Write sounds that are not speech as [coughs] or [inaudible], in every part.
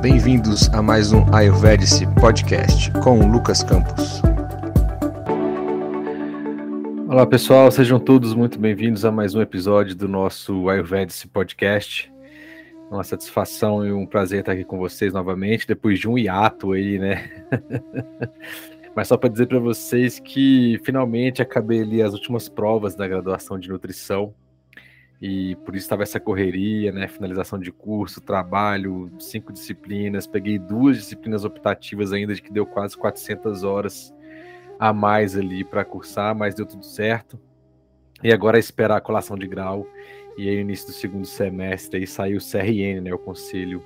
bem-vindos a mais um Ayurvedic Podcast com o Lucas Campos. Olá pessoal, sejam todos muito bem-vindos a mais um episódio do nosso Ayurvedic Podcast. Uma satisfação e um prazer estar aqui com vocês novamente, depois de um hiato aí, né? [laughs] Mas só para dizer para vocês que finalmente acabei ali as últimas provas da graduação de nutrição e por isso estava essa correria, né? Finalização de curso, trabalho, cinco disciplinas. Peguei duas disciplinas optativas ainda, de que deu quase 400 horas a mais ali para cursar, mas deu tudo certo. E agora é esperar a colação de grau. E aí, início do segundo semestre, aí saiu o CRN, né? O Conselho,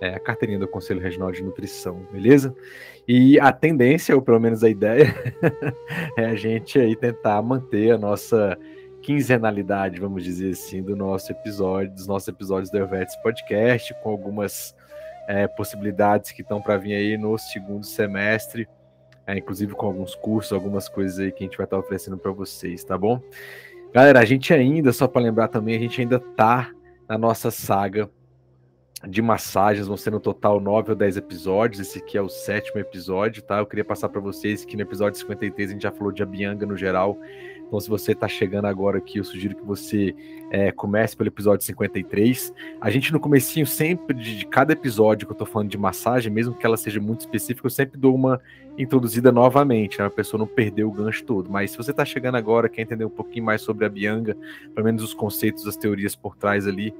é, a carteirinha do Conselho Regional de Nutrição, beleza? E a tendência, ou pelo menos a ideia, [laughs] é a gente aí tentar manter a nossa quinzenalidade, vamos dizer assim, do nosso episódio, dos nossos episódios do Helvetes Podcast, com algumas é, possibilidades que estão para vir aí no segundo semestre, é, inclusive com alguns cursos, algumas coisas aí que a gente vai estar oferecendo para vocês, tá bom? Galera, a gente ainda, só para lembrar também, a gente ainda tá na nossa saga de massagens, vão ser no total nove ou dez episódios. Esse aqui é o sétimo episódio, tá? Eu queria passar para vocês que no episódio 53 a gente já falou de Abianga no geral, então, se você está chegando agora aqui, eu sugiro que você é, comece pelo episódio 53. A gente, no comecinho, sempre, de, de cada episódio que eu estou falando de massagem, mesmo que ela seja muito específica, eu sempre dou uma introduzida novamente, né? A pessoa não perdeu o gancho todo. Mas se você está chegando agora, quer entender um pouquinho mais sobre a Bianga, pelo menos os conceitos, as teorias por trás ali,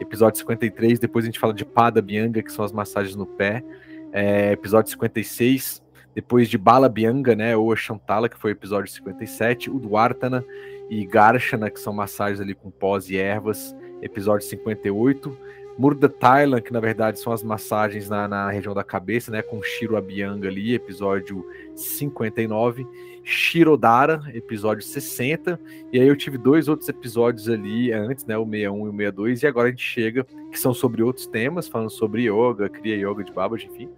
episódio 53, depois a gente fala de Pada Bianga, que são as massagens no pé. É, episódio 56, depois de Bala Bianga, né, ou Chantala, que foi o episódio 57, o Duartana e Garshana, que são massagens ali com pós e ervas, episódio 58, Murda Thailand, que na verdade são as massagens na, na região da cabeça, né, com Shiro Abianga ali, episódio 59, Shirodara, episódio 60, e aí eu tive dois outros episódios ali antes, né, o 61 e o 62, e agora a gente chega, que são sobre outros temas, falando sobre yoga, cria yoga de Babaji, enfim,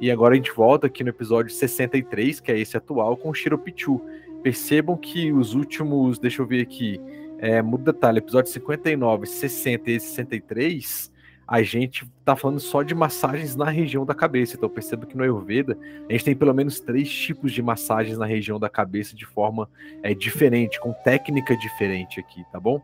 e agora a gente volta aqui no episódio 63, que é esse atual, com o Shiropichu. Percebam que os últimos, deixa eu ver aqui, é, muda detalhe, episódio 59, 60 e 63, a gente tá falando só de massagens na região da cabeça. Então perceba que no Ayurveda a gente tem pelo menos três tipos de massagens na região da cabeça de forma é, diferente, com técnica diferente aqui, tá bom?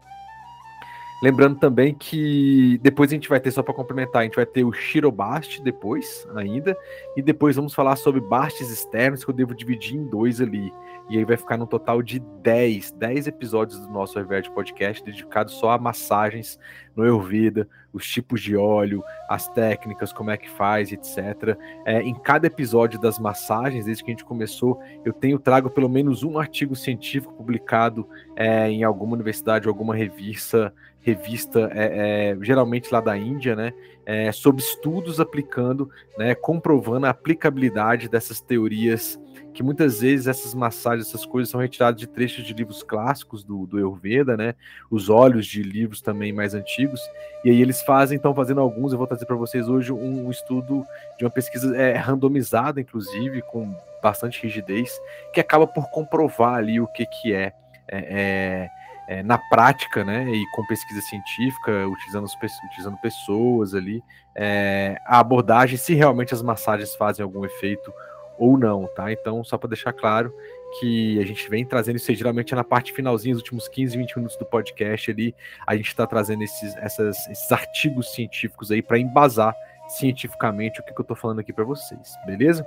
Lembrando também que depois a gente vai ter, só para complementar, a gente vai ter o Shirobast depois, ainda, e depois vamos falar sobre bastes externos que eu devo dividir em dois ali. E aí vai ficar no total de 10, 10 episódios do nosso Ayurveda Podcast dedicados só a massagens no Ayurveda, os tipos de óleo, as técnicas, como é que faz, etc. É, em cada episódio das massagens, desde que a gente começou, eu tenho trago pelo menos um artigo científico publicado é, em alguma universidade, alguma revista, revista é, é, geralmente lá da Índia, né? É, sobre estudos aplicando, né, comprovando a aplicabilidade dessas teorias que muitas vezes essas massagens, essas coisas são retiradas de trechos de livros clássicos do, do Ayurveda, né? Os olhos de livros também mais antigos. E aí eles fazem, então, fazendo alguns, eu vou trazer para vocês hoje um, um, estudo de uma pesquisa é, randomizada, inclusive, com bastante rigidez, que acaba por comprovar ali o que, que é, é, na prática, né? E com pesquisa científica, utilizando, utilizando pessoas ali, é, a abordagem, se realmente as massagens fazem algum efeito ou não, tá? Então, só para deixar claro que a gente vem trazendo isso aí, geralmente é na parte finalzinha, os últimos 15, 20 minutos do podcast ali, a gente está trazendo esses, essas, esses artigos científicos aí para embasar cientificamente o que, que eu estou falando aqui para vocês, beleza?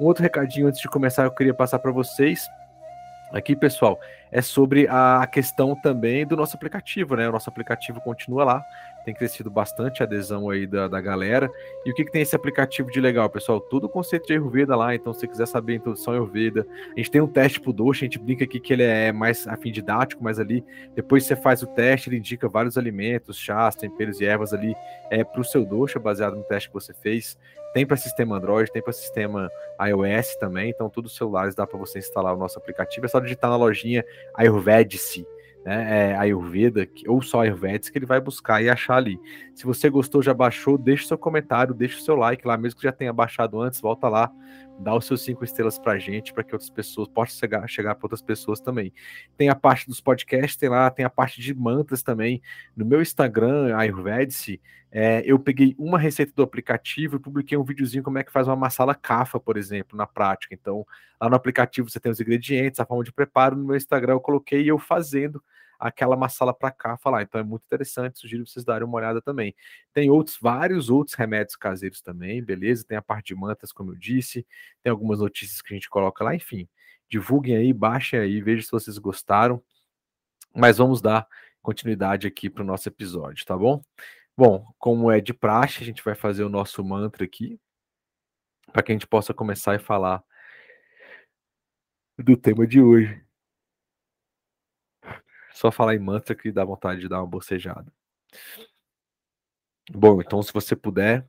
Um outro recadinho antes de começar, eu queria passar para vocês aqui, pessoal, é sobre a questão também do nosso aplicativo, né? O nosso aplicativo continua lá, tem crescido bastante a adesão aí da, da galera. E o que, que tem esse aplicativo de legal, pessoal? Tudo o conceito de Ayurveda lá, então se você quiser saber a introdução Ayurveda, a gente tem um teste pro Doxa, a gente brinca aqui que ele é mais afim didático, mas ali, depois você faz o teste, ele indica vários alimentos, chás, temperos e ervas ali é, pro seu Doxa, baseado no teste que você fez. Tem para sistema Android, tem para sistema iOS também, então todos os celulares dá para você instalar o nosso aplicativo. É só digitar na lojinha Ayurvedici né, é, Ayurveda, ou só Ayurvedas, que ele vai buscar e achar ali. Se você gostou, já baixou, deixa seu comentário, deixa o seu like lá, mesmo que já tenha baixado antes, volta lá, dá os seus cinco estrelas pra gente, para que outras pessoas possam chegar, chegar para outras pessoas também. Tem a parte dos podcasts, tem lá, tem a parte de mantras também. No meu Instagram, Ayurvedice, é, eu peguei uma receita do aplicativo e publiquei um videozinho como é que faz uma massala cafa, por exemplo, na prática. Então, lá no aplicativo você tem os ingredientes, a forma de preparo. No meu Instagram eu coloquei eu fazendo aquela massala para cá falar. Então é muito interessante, sugiro vocês darem uma olhada também. Tem outros, vários outros remédios caseiros também, beleza? Tem a parte de mantas, como eu disse, tem algumas notícias que a gente coloca lá, enfim. Divulguem aí, baixem aí, vejam se vocês gostaram. Mas vamos dar continuidade aqui para o nosso episódio, tá bom? Bom, como é de praxe, a gente vai fazer o nosso mantra aqui, para que a gente possa começar e falar do tema de hoje. Só falar em mantra que dá vontade de dar uma bocejada. Bom, então se você puder,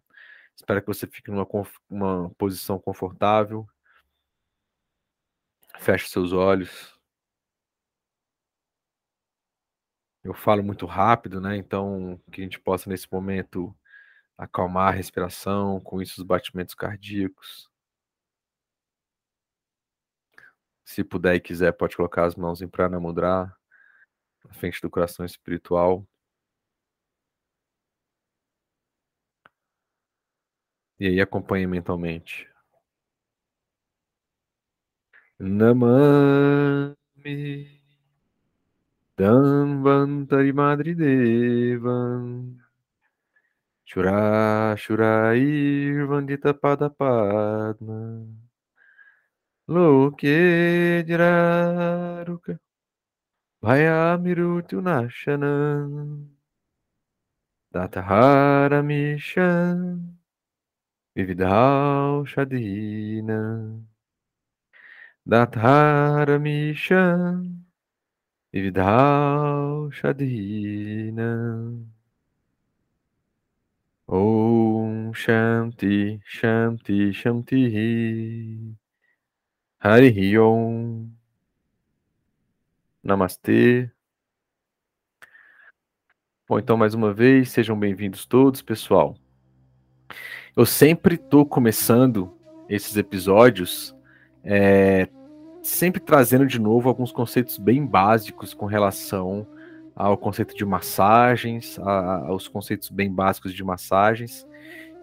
espero que você fique numa uma posição confortável. Feche seus olhos. Eu falo muito rápido, né? Então, que a gente possa nesse momento acalmar a respiração, com isso os batimentos cardíacos. Se puder e quiser, pode colocar as mãos em Pranamudra na frente do coração espiritual. E aí acompanhe mentalmente. Namami Danvantari Madridevan Shura Shurair Vandita Pada Padma Loke Diraruka Vayamirutu Nashanam Datahara Mishan Vividhau Shadina Datahara Mishan Vividhau Shadina Om Shanti Shanti Shanti Hari Om Namastê. Bom, então, mais uma vez, sejam bem-vindos todos, pessoal. Eu sempre estou começando esses episódios, é, sempre trazendo de novo alguns conceitos bem básicos com relação ao conceito de massagens, a, aos conceitos bem básicos de massagens.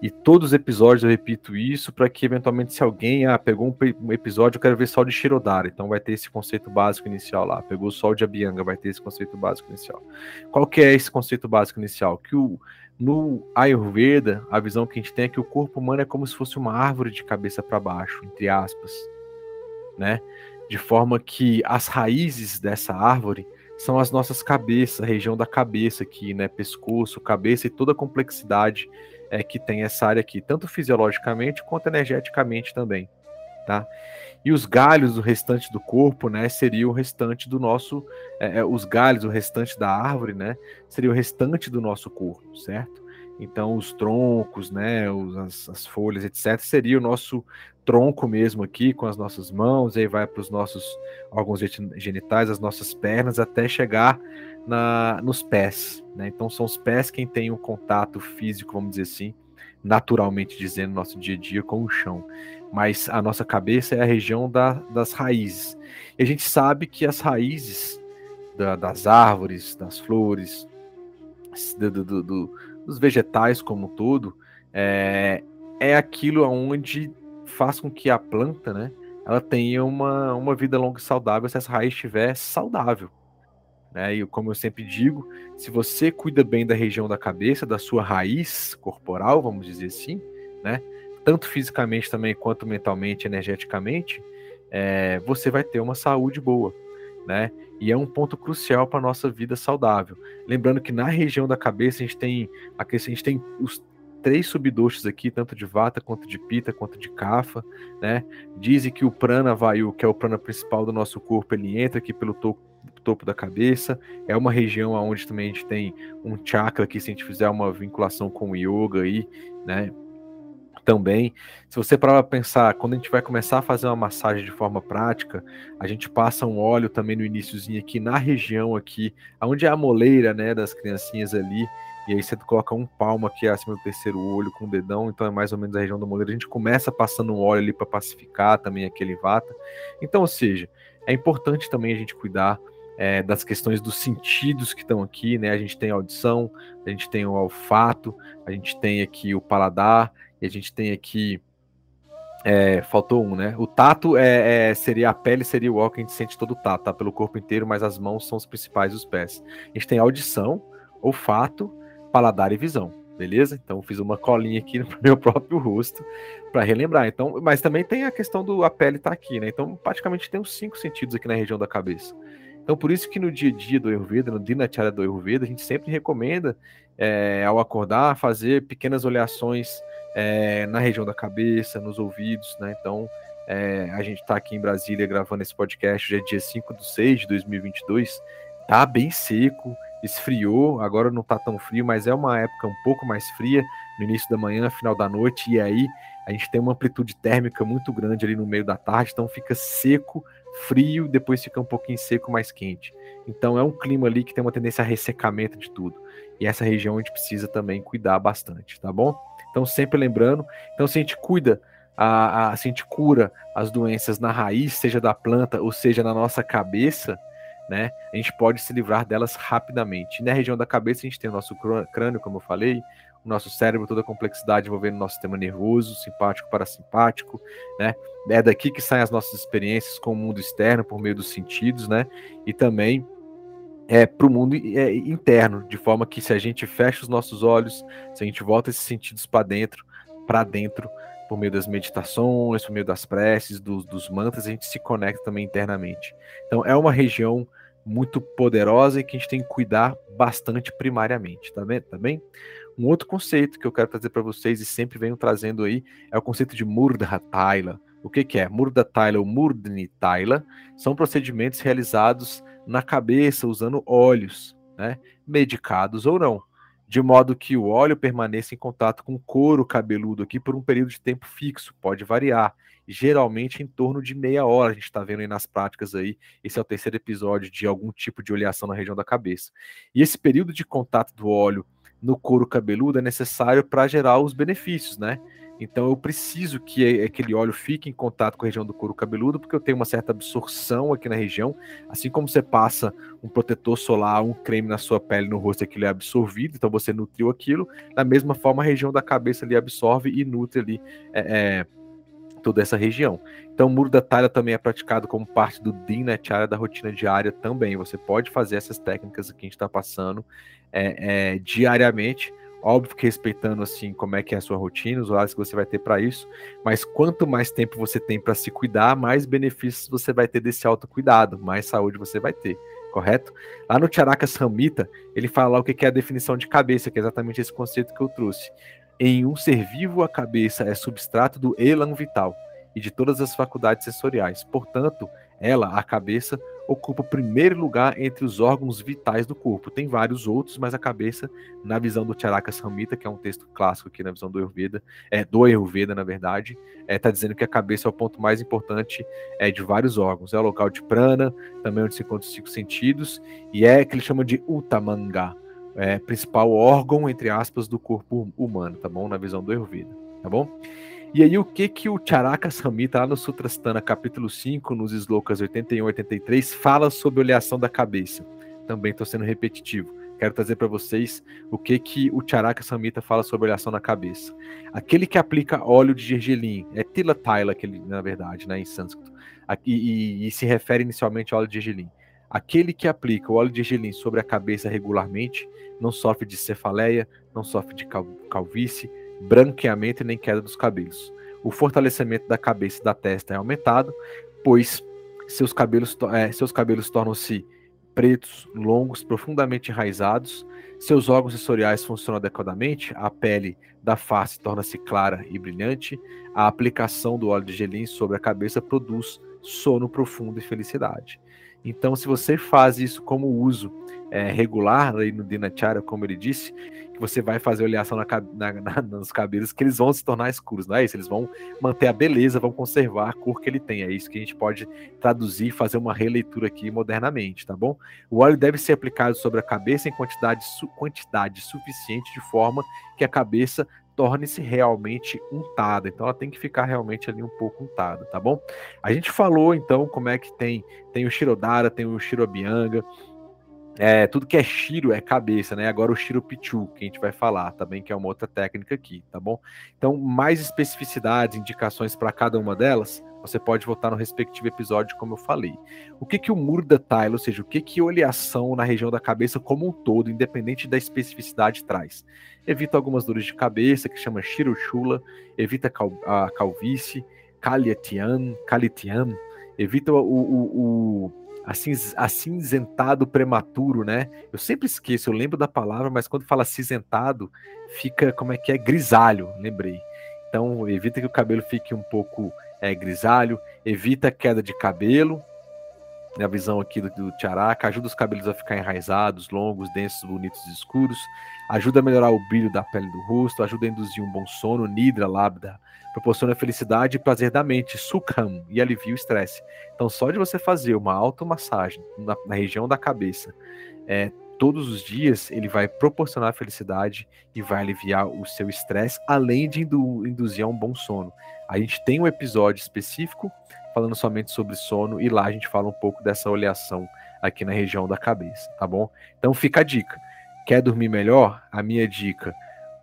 E todos os episódios eu repito isso para que eventualmente se alguém ah, pegou um, episódio, eu quero ver só de Shirodara, então vai ter esse conceito básico inicial lá. Pegou só o de Abhyanga, vai ter esse conceito básico inicial. Qual que é esse conceito básico inicial? Que o, no Ayurveda, a visão que a gente tem é que o corpo humano é como se fosse uma árvore de cabeça para baixo, entre aspas, né? De forma que as raízes dessa árvore são as nossas cabeças, a região da cabeça aqui, né? Pescoço, cabeça e toda a complexidade é, que tem essa área aqui, tanto fisiologicamente quanto energeticamente também, tá? E os galhos do restante do corpo, né, seria o restante do nosso, é, é, os galhos, o restante da árvore, né, seria o restante do nosso corpo, certo? Então os troncos, né, os, as, as folhas, etc, seria o nosso tronco mesmo aqui com as nossas mãos, aí vai para os nossos órgãos genitais, as nossas pernas, até chegar na, nos pés. Né? Então são os pés quem tem um contato físico, vamos dizer assim, naturalmente dizendo, no nosso dia a dia com o chão. Mas a nossa cabeça é a região da, das raízes. E a gente sabe que as raízes da, das árvores, das flores, do, do, do, dos vegetais como um todo, é, é aquilo onde faz com que a planta, né, ela tenha uma, uma vida longa e saudável se essa raiz estiver saudável. Né? E como eu sempre digo, se você cuida bem da região da cabeça, da sua raiz corporal, vamos dizer assim, né? tanto fisicamente também quanto mentalmente, energeticamente, é, você vai ter uma saúde boa. Né? E é um ponto crucial para a nossa vida saudável. Lembrando que na região da cabeça a gente tem a gente tem os três subdoshas aqui, tanto de vata quanto de pita, quanto de kapha, né? Dizem que o prana vayu, que é o prana principal do nosso corpo, ele entra aqui pelo topo, da cabeça. É uma região onde também a gente tem um chakra que se a gente fizer uma vinculação com o yoga aí, né? também. Se você parar para pensar, quando a gente vai começar a fazer uma massagem de forma prática, a gente passa um óleo também no iníciozinho aqui na região aqui, onde é a moleira, né, das criancinhas ali, e aí você coloca um palmo aqui acima do terceiro olho com o dedão, então é mais ou menos a região da moleira. A gente começa passando um óleo ali para pacificar também aquele vata. Então, ou seja, é importante também a gente cuidar é, das questões dos sentidos que estão aqui, né? A gente tem a audição, a gente tem o olfato, a gente tem aqui o paladar, e a gente tem aqui. É, faltou um, né? O tato é, é, seria a pele, seria o órgão que a gente sente todo o tato, tá? Pelo corpo inteiro, mas as mãos são os principais, os pés. A gente tem audição, olfato, paladar e visão, beleza? Então fiz uma colinha aqui [laughs] no meu próprio rosto para relembrar. Então, mas também tem a questão do a pele tá aqui, né? Então praticamente tem os cinco sentidos aqui na região da cabeça. Então por isso que no dia a dia do Ayurveda, no Dinacharya do Ayurveda, a gente sempre recomenda é, ao acordar fazer pequenas oleações é, na região da cabeça, nos ouvidos, né? Então, é, a gente está aqui em Brasília gravando esse podcast, já é dia 5 de 6 de 2022, tá bem seco, esfriou, agora não tá tão frio, mas é uma época um pouco mais fria, no início da manhã, final da noite, e aí a gente tem uma amplitude térmica muito grande ali no meio da tarde, então fica seco, frio, depois fica um pouquinho seco, mais quente. Então é um clima ali que tem uma tendência a ressecamento de tudo. E essa região a gente precisa também cuidar bastante, tá bom? Então, sempre lembrando, então se a gente cuida, a, a, se a gente cura as doenças na raiz, seja da planta ou seja na nossa cabeça, né, a gente pode se livrar delas rapidamente. E na região da cabeça a gente tem o nosso crânio, como eu falei, nosso cérebro, toda a complexidade envolvendo o nosso sistema nervoso, simpático, parasimpático, né? É daqui que saem as nossas experiências com o mundo externo por meio dos sentidos, né? E também é, para o mundo é, interno, de forma que se a gente fecha os nossos olhos, se a gente volta esses sentidos para dentro, para dentro, por meio das meditações, por meio das preces, dos, dos mantras, a gente se conecta também internamente. Então é uma região muito poderosa e que a gente tem que cuidar bastante primariamente, tá bem? Tá bem? Um outro conceito que eu quero trazer para vocês e sempre venho trazendo aí é o conceito de Murdha Taila. O que, que é? Murdha Taila ou Murdni Taila são procedimentos realizados na cabeça usando óleos, né, medicados ou não, de modo que o óleo permaneça em contato com o couro cabeludo aqui por um período de tempo fixo, pode variar, geralmente em torno de meia hora, a gente está vendo aí nas práticas aí, esse é o terceiro episódio de algum tipo de oleação na região da cabeça. E esse período de contato do óleo no couro cabeludo é necessário para gerar os benefícios, né? Então eu preciso que aquele óleo fique em contato com a região do couro cabeludo, porque eu tenho uma certa absorção aqui na região. Assim como você passa um protetor solar, um creme na sua pele, no rosto, aquilo é absorvido, então você nutriu aquilo. Da mesma forma, a região da cabeça ali absorve e nutre ali é, é, toda essa região. Então, o muro da talha também é praticado como parte do Dinacharya da rotina diária também. Você pode fazer essas técnicas que a gente está passando é, é, diariamente Óbvio que respeitando assim como é que é a sua rotina, os horários que você vai ter para isso, mas quanto mais tempo você tem para se cuidar, mais benefícios você vai ter desse autocuidado, mais saúde você vai ter, correto? Lá no Charaka Samhita, ele fala o que é a definição de cabeça, que é exatamente esse conceito que eu trouxe. Em um ser vivo, a cabeça é substrato do elan vital e de todas as faculdades sensoriais. Portanto, ela, a cabeça, ocupa o primeiro lugar entre os órgãos vitais do corpo. Tem vários outros, mas a cabeça, na visão do Charaka Samhita, que é um texto clássico aqui na visão do Ayurveda, é, do Ayurveda, na verdade, está é, tá dizendo que a cabeça é o ponto mais importante é, de vários órgãos. É o local de prana, também onde se encontram os cinco sentidos, e é que ele chama de Uttamanga, é, principal órgão, entre aspas, do corpo humano, tá bom? Na visão do Ayurveda, tá bom? E aí, o que que o Charaka Samhita, lá no Sutrasthana, capítulo 5, nos slokas 81 e 83, fala sobre oleação da cabeça? Também estou sendo repetitivo. Quero trazer para vocês o que que o Charaka Samhita fala sobre oleação na cabeça. Aquele que aplica óleo de gergelim, é Tila Taila, que ele, na verdade, né, em sânscrito, e, e, e se refere inicialmente ao óleo de gergelim. Aquele que aplica o óleo de gergelim sobre a cabeça regularmente não sofre de cefaleia, não sofre de calvície, branqueamento e nem queda dos cabelos. O fortalecimento da cabeça e da testa é aumentado, pois seus cabelos, é, seus cabelos tornam-se pretos, longos, profundamente enraizados, seus órgãos sensoriais funcionam adequadamente, a pele da face torna-se clara e brilhante, a aplicação do óleo de gelim sobre a cabeça produz sono profundo e felicidade. Então, se você faz isso como uso é, regular aí no Dinacharya, como ele disse, que você vai fazer oleação na, na, [laughs] na, nos cabelos, que eles vão se tornar escuros, não é isso? Eles vão manter a beleza, vão conservar a cor que ele tem. É isso que a gente pode traduzir e fazer uma releitura aqui modernamente, tá bom? O óleo deve ser aplicado sobre a cabeça em quantidade, su quantidade suficiente de forma que a cabeça torne-se realmente untada. Então ela tem que ficar realmente ali um pouco untada, tá bom? A gente falou então como é que tem tem o Shirodara, tem o Shirobianga, é, tudo que é Shiro é cabeça, né? Agora o Shiro Pichu, que a gente vai falar também, que é uma outra técnica aqui, tá bom? Então, mais especificidades, indicações para cada uma delas, você pode voltar no respectivo episódio, como eu falei. O que que o Murda Tile, ou seja, o que que oleação na região da cabeça como um todo, independente da especificidade, traz? Evita algumas dores de cabeça, que chama Shiroshula, evita a calvície, Kalietian, Kalitian, evita o, o, o acinzentado prematuro, né? Eu sempre esqueço, eu lembro da palavra, mas quando fala acinzentado, fica como é que é grisalho, lembrei. Então, evita que o cabelo fique um pouco é, grisalho, evita queda de cabelo, a visão aqui do, do ajuda os cabelos a ficar enraizados, longos, densos, bonitos e escuros, ajuda a melhorar o brilho da pele do rosto, ajuda a induzir um bom sono, nidra, lábida, proporciona felicidade e prazer da mente, sukham, e alivia o estresse. Então, só de você fazer uma automassagem na, na região da cabeça, é, todos os dias, ele vai proporcionar felicidade e vai aliviar o seu estresse, além de indu induzir a um bom sono. A gente tem um episódio específico falando somente sobre sono e lá a gente fala um pouco dessa oleação aqui na região da cabeça, tá bom? Então fica a dica. Quer dormir melhor? A minha dica: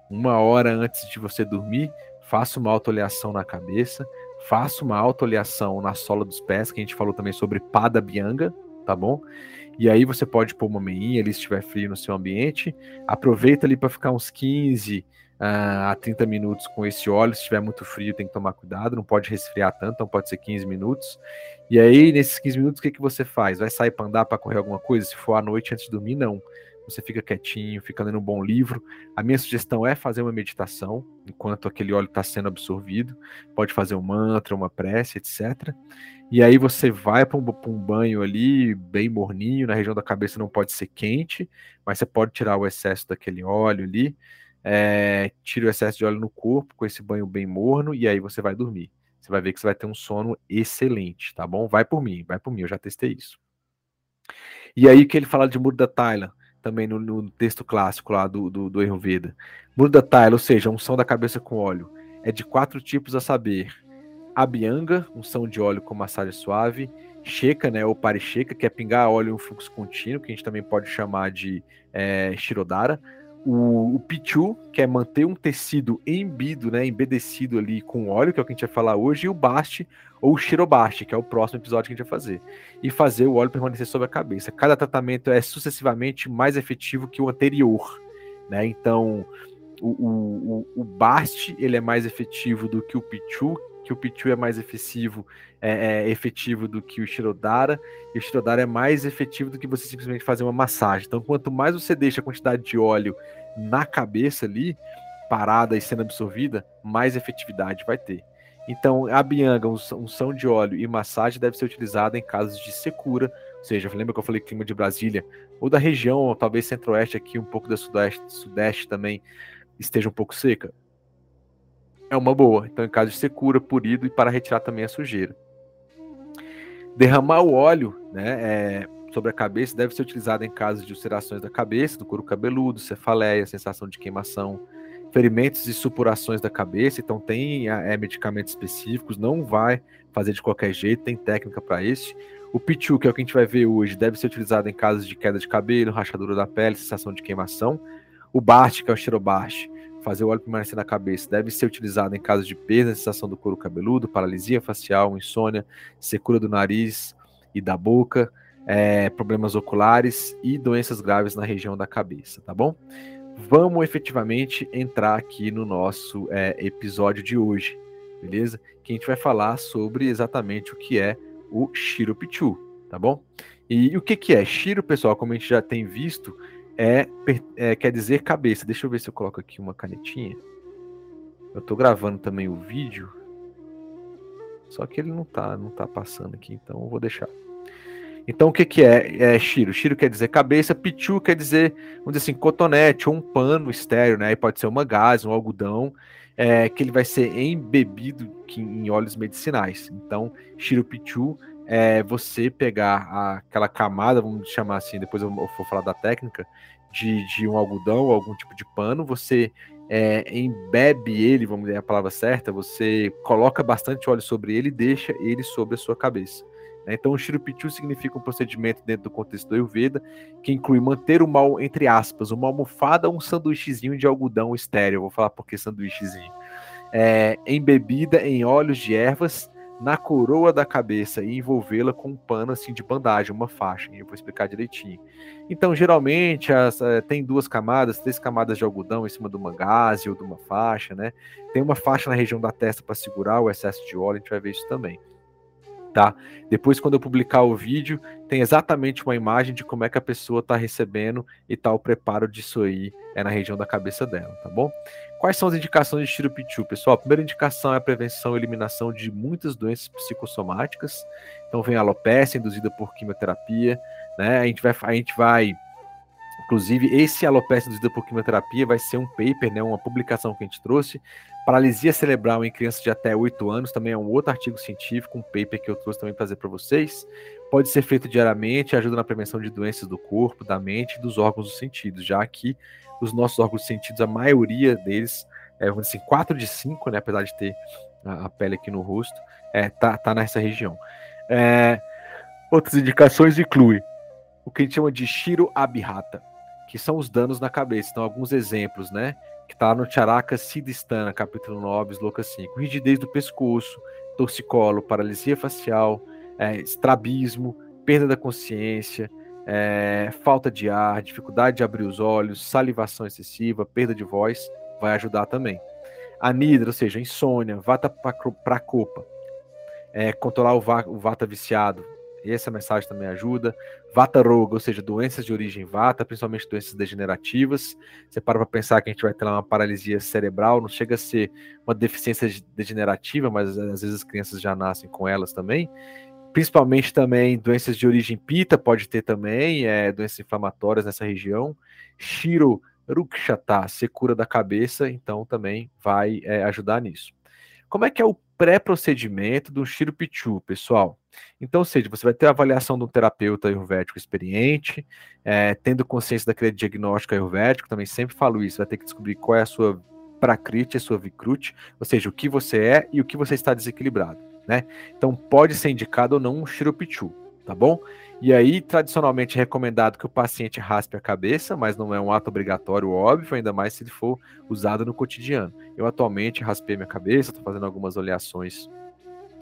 uma hora antes de você dormir, faça uma autoleação na cabeça, faça uma autoleação na sola dos pés, que a gente falou também sobre pada bianga, tá bom? E aí você pode pôr uma meinha ali se estiver frio no seu ambiente. Aproveita ali para ficar uns 15 uh, ah, a 30 minutos com esse óleo. Se estiver muito frio, tem que tomar cuidado, não pode resfriar tanto, então pode ser 15 minutos. E aí, nesses 15 minutos, o que, que você faz? Vai sair para andar, para correr alguma coisa? Se for à noite antes de dormir, não você fica quietinho, fica lendo um bom livro. A minha sugestão é fazer uma meditação enquanto aquele óleo está sendo absorvido. Pode fazer um mantra, uma prece, etc. E aí você vai para um, um, banho ali, bem morninho, na região da cabeça não pode ser quente, mas você pode tirar o excesso daquele óleo ali. É, tira o excesso de óleo no corpo com esse banho bem morno e aí você vai dormir. Você vai ver que você vai ter um sono excelente, tá bom? Vai por mim, vai por mim, eu já testei isso. E aí que ele fala de muro da Thailand, também no, no texto clássico lá do, do, do Ayurveda. Muda Taila, ou seja, unção da cabeça com óleo, é de quatro tipos a saber. Abhyanga, unção de óleo com massagem suave. Sheka, né, ou paricheca, que é pingar óleo em um fluxo contínuo, que a gente também pode chamar de é, Shirodara o, o pichu, que é manter um tecido embido, né, embedecido ali com óleo, que é o que a gente vai falar hoje, e o baste, ou o shirobaste, que é o próximo episódio que a gente vai fazer. E fazer o óleo permanecer sobre a cabeça. Cada tratamento é sucessivamente mais efetivo que o anterior, né? Então, o, o, o, o baste, ele é mais efetivo do que o pichu, que o Pichu é mais efetivo, é, é, efetivo do que o Shirodara, e o Shirodara é mais efetivo do que você simplesmente fazer uma massagem. Então, quanto mais você deixa a quantidade de óleo na cabeça ali, parada e sendo absorvida, mais efetividade vai ter. Então, a bianga, unção de óleo e massagem deve ser utilizada em casos de secura, ou seja, lembra que eu falei clima de Brasília, ou da região, ou talvez centro-oeste aqui, um pouco da sudeste, sudeste também esteja um pouco seca é uma boa. Então, em caso de secura, purido e para retirar também a sujeira. Derramar o óleo né, é, sobre a cabeça deve ser utilizado em casos de ulcerações da cabeça, do couro cabeludo, cefaleia, sensação de queimação, ferimentos e supurações da cabeça. Então, tem é, medicamentos específicos, não vai fazer de qualquer jeito, tem técnica para este. O pichu, que é o que a gente vai ver hoje, deve ser utilizado em casos de queda de cabelo, rachadura da pele, sensação de queimação. O bart, que é o xerobarte, fazer o óleo permanecer na cabeça deve ser utilizado em casos de perda, sensação do couro cabeludo, paralisia facial, insônia, secura do nariz e da boca, é, problemas oculares e doenças graves na região da cabeça, tá bom? Vamos efetivamente entrar aqui no nosso é, episódio de hoje, beleza? Que a gente vai falar sobre exatamente o que é o Shiro Pichu, tá bom? E o que, que é? Shiro, pessoal, como a gente já tem visto, é, é, quer dizer cabeça. Deixa eu ver se eu coloco aqui uma canetinha. Eu tô gravando também o vídeo. Só que ele não tá, não tá passando aqui, então eu vou deixar. Então, o que, que é, é Shiro? Shiro quer dizer cabeça, Pichu quer dizer, vamos dizer assim, cotonete ou um pano estéreo, né? Pode ser uma gás, um algodão, é, que ele vai ser embebido em óleos medicinais. Então, Shiro Pichu é você pegar aquela camada, vamos chamar assim, depois eu vou falar da técnica, de, de um algodão ou algum tipo de pano, você é, embebe ele, vamos dizer a palavra certa, você coloca bastante óleo sobre ele e deixa ele sobre a sua cabeça. Né? Então, o Shirupichu significa um procedimento dentro do contexto do Ayurveda que inclui manter o mal, entre aspas, uma almofada ou um sanduíchezinho de algodão estéreo. vou falar por que sanduíchezinho. É, embebida em óleos de ervas na coroa da cabeça e envolvê-la com um pano assim de bandagem, uma faixa. Eu vou explicar direitinho. Então, geralmente, as, é, tem duas camadas, três camadas de algodão em cima de uma ou de uma faixa, né? Tem uma faixa na região da testa para segurar o excesso de óleo, a gente vai ver isso também tá? Depois, quando eu publicar o vídeo, tem exatamente uma imagem de como é que a pessoa está recebendo e tal, o preparo disso aí é na região da cabeça dela, tá bom? Quais são as indicações de Tirupitu, pessoal? A primeira indicação é a prevenção e eliminação de muitas doenças psicossomáticas. Então, vem a alopecia induzida por quimioterapia, né? A gente vai, a gente vai Inclusive, esse alopecia induzida por quimioterapia vai ser um paper, né, uma publicação que a gente trouxe, Paralisia cerebral em crianças de até 8 anos também é um outro artigo científico, um paper que eu trouxe também para para vocês. Pode ser feito diariamente, ajuda na prevenção de doenças do corpo, da mente e dos órgãos dos sentidos, já que os nossos órgãos dos sentidos, a maioria deles, é, vamos dizer assim, 4 de 5, né, apesar de ter a, pele aqui no rosto, é, tá, tá nessa região. É, outras indicações incluem o que a gente chama de Shiro Abhata, que são os danos na cabeça. Então, alguns exemplos, né? Que está no Charaka Siddhistana, capítulo 9, sloka 5. Rigidez do pescoço, torcicolo, paralisia facial, é, estrabismo, perda da consciência, é, falta de ar, dificuldade de abrir os olhos, salivação excessiva, perda de voz, vai ajudar também. Anidra, ou seja, insônia, vata pracopa, é, controlar o, va o vata viciado, essa mensagem também ajuda. Vata Roga, ou seja, doenças de origem vata, principalmente doenças degenerativas. Você para para pensar que a gente vai ter lá uma paralisia cerebral, não chega a ser uma deficiência degenerativa, mas às vezes as crianças já nascem com elas também. Principalmente também doenças de origem pita, pode ter também, é, doenças inflamatórias nessa região. Shiro Rukshata, secura da cabeça, então também vai é, ajudar nisso. Como é que é o pré-procedimento do Shiro pessoal? Então, ou seja, você vai ter a avaliação de um terapeuta ayurvédico experiente, é, tendo consciência daquele diagnóstico ayurvédico, também sempre falo isso, vai ter que descobrir qual é a sua prakriti, a sua vikrut, ou seja, o que você é e o que você está desequilibrado, né? Então, pode ser indicado ou não um Shiropichu, tá bom? E aí, tradicionalmente, é recomendado que o paciente raspe a cabeça, mas não é um ato obrigatório, óbvio, ainda mais se ele for usado no cotidiano. Eu atualmente raspei minha cabeça, estou fazendo algumas oleações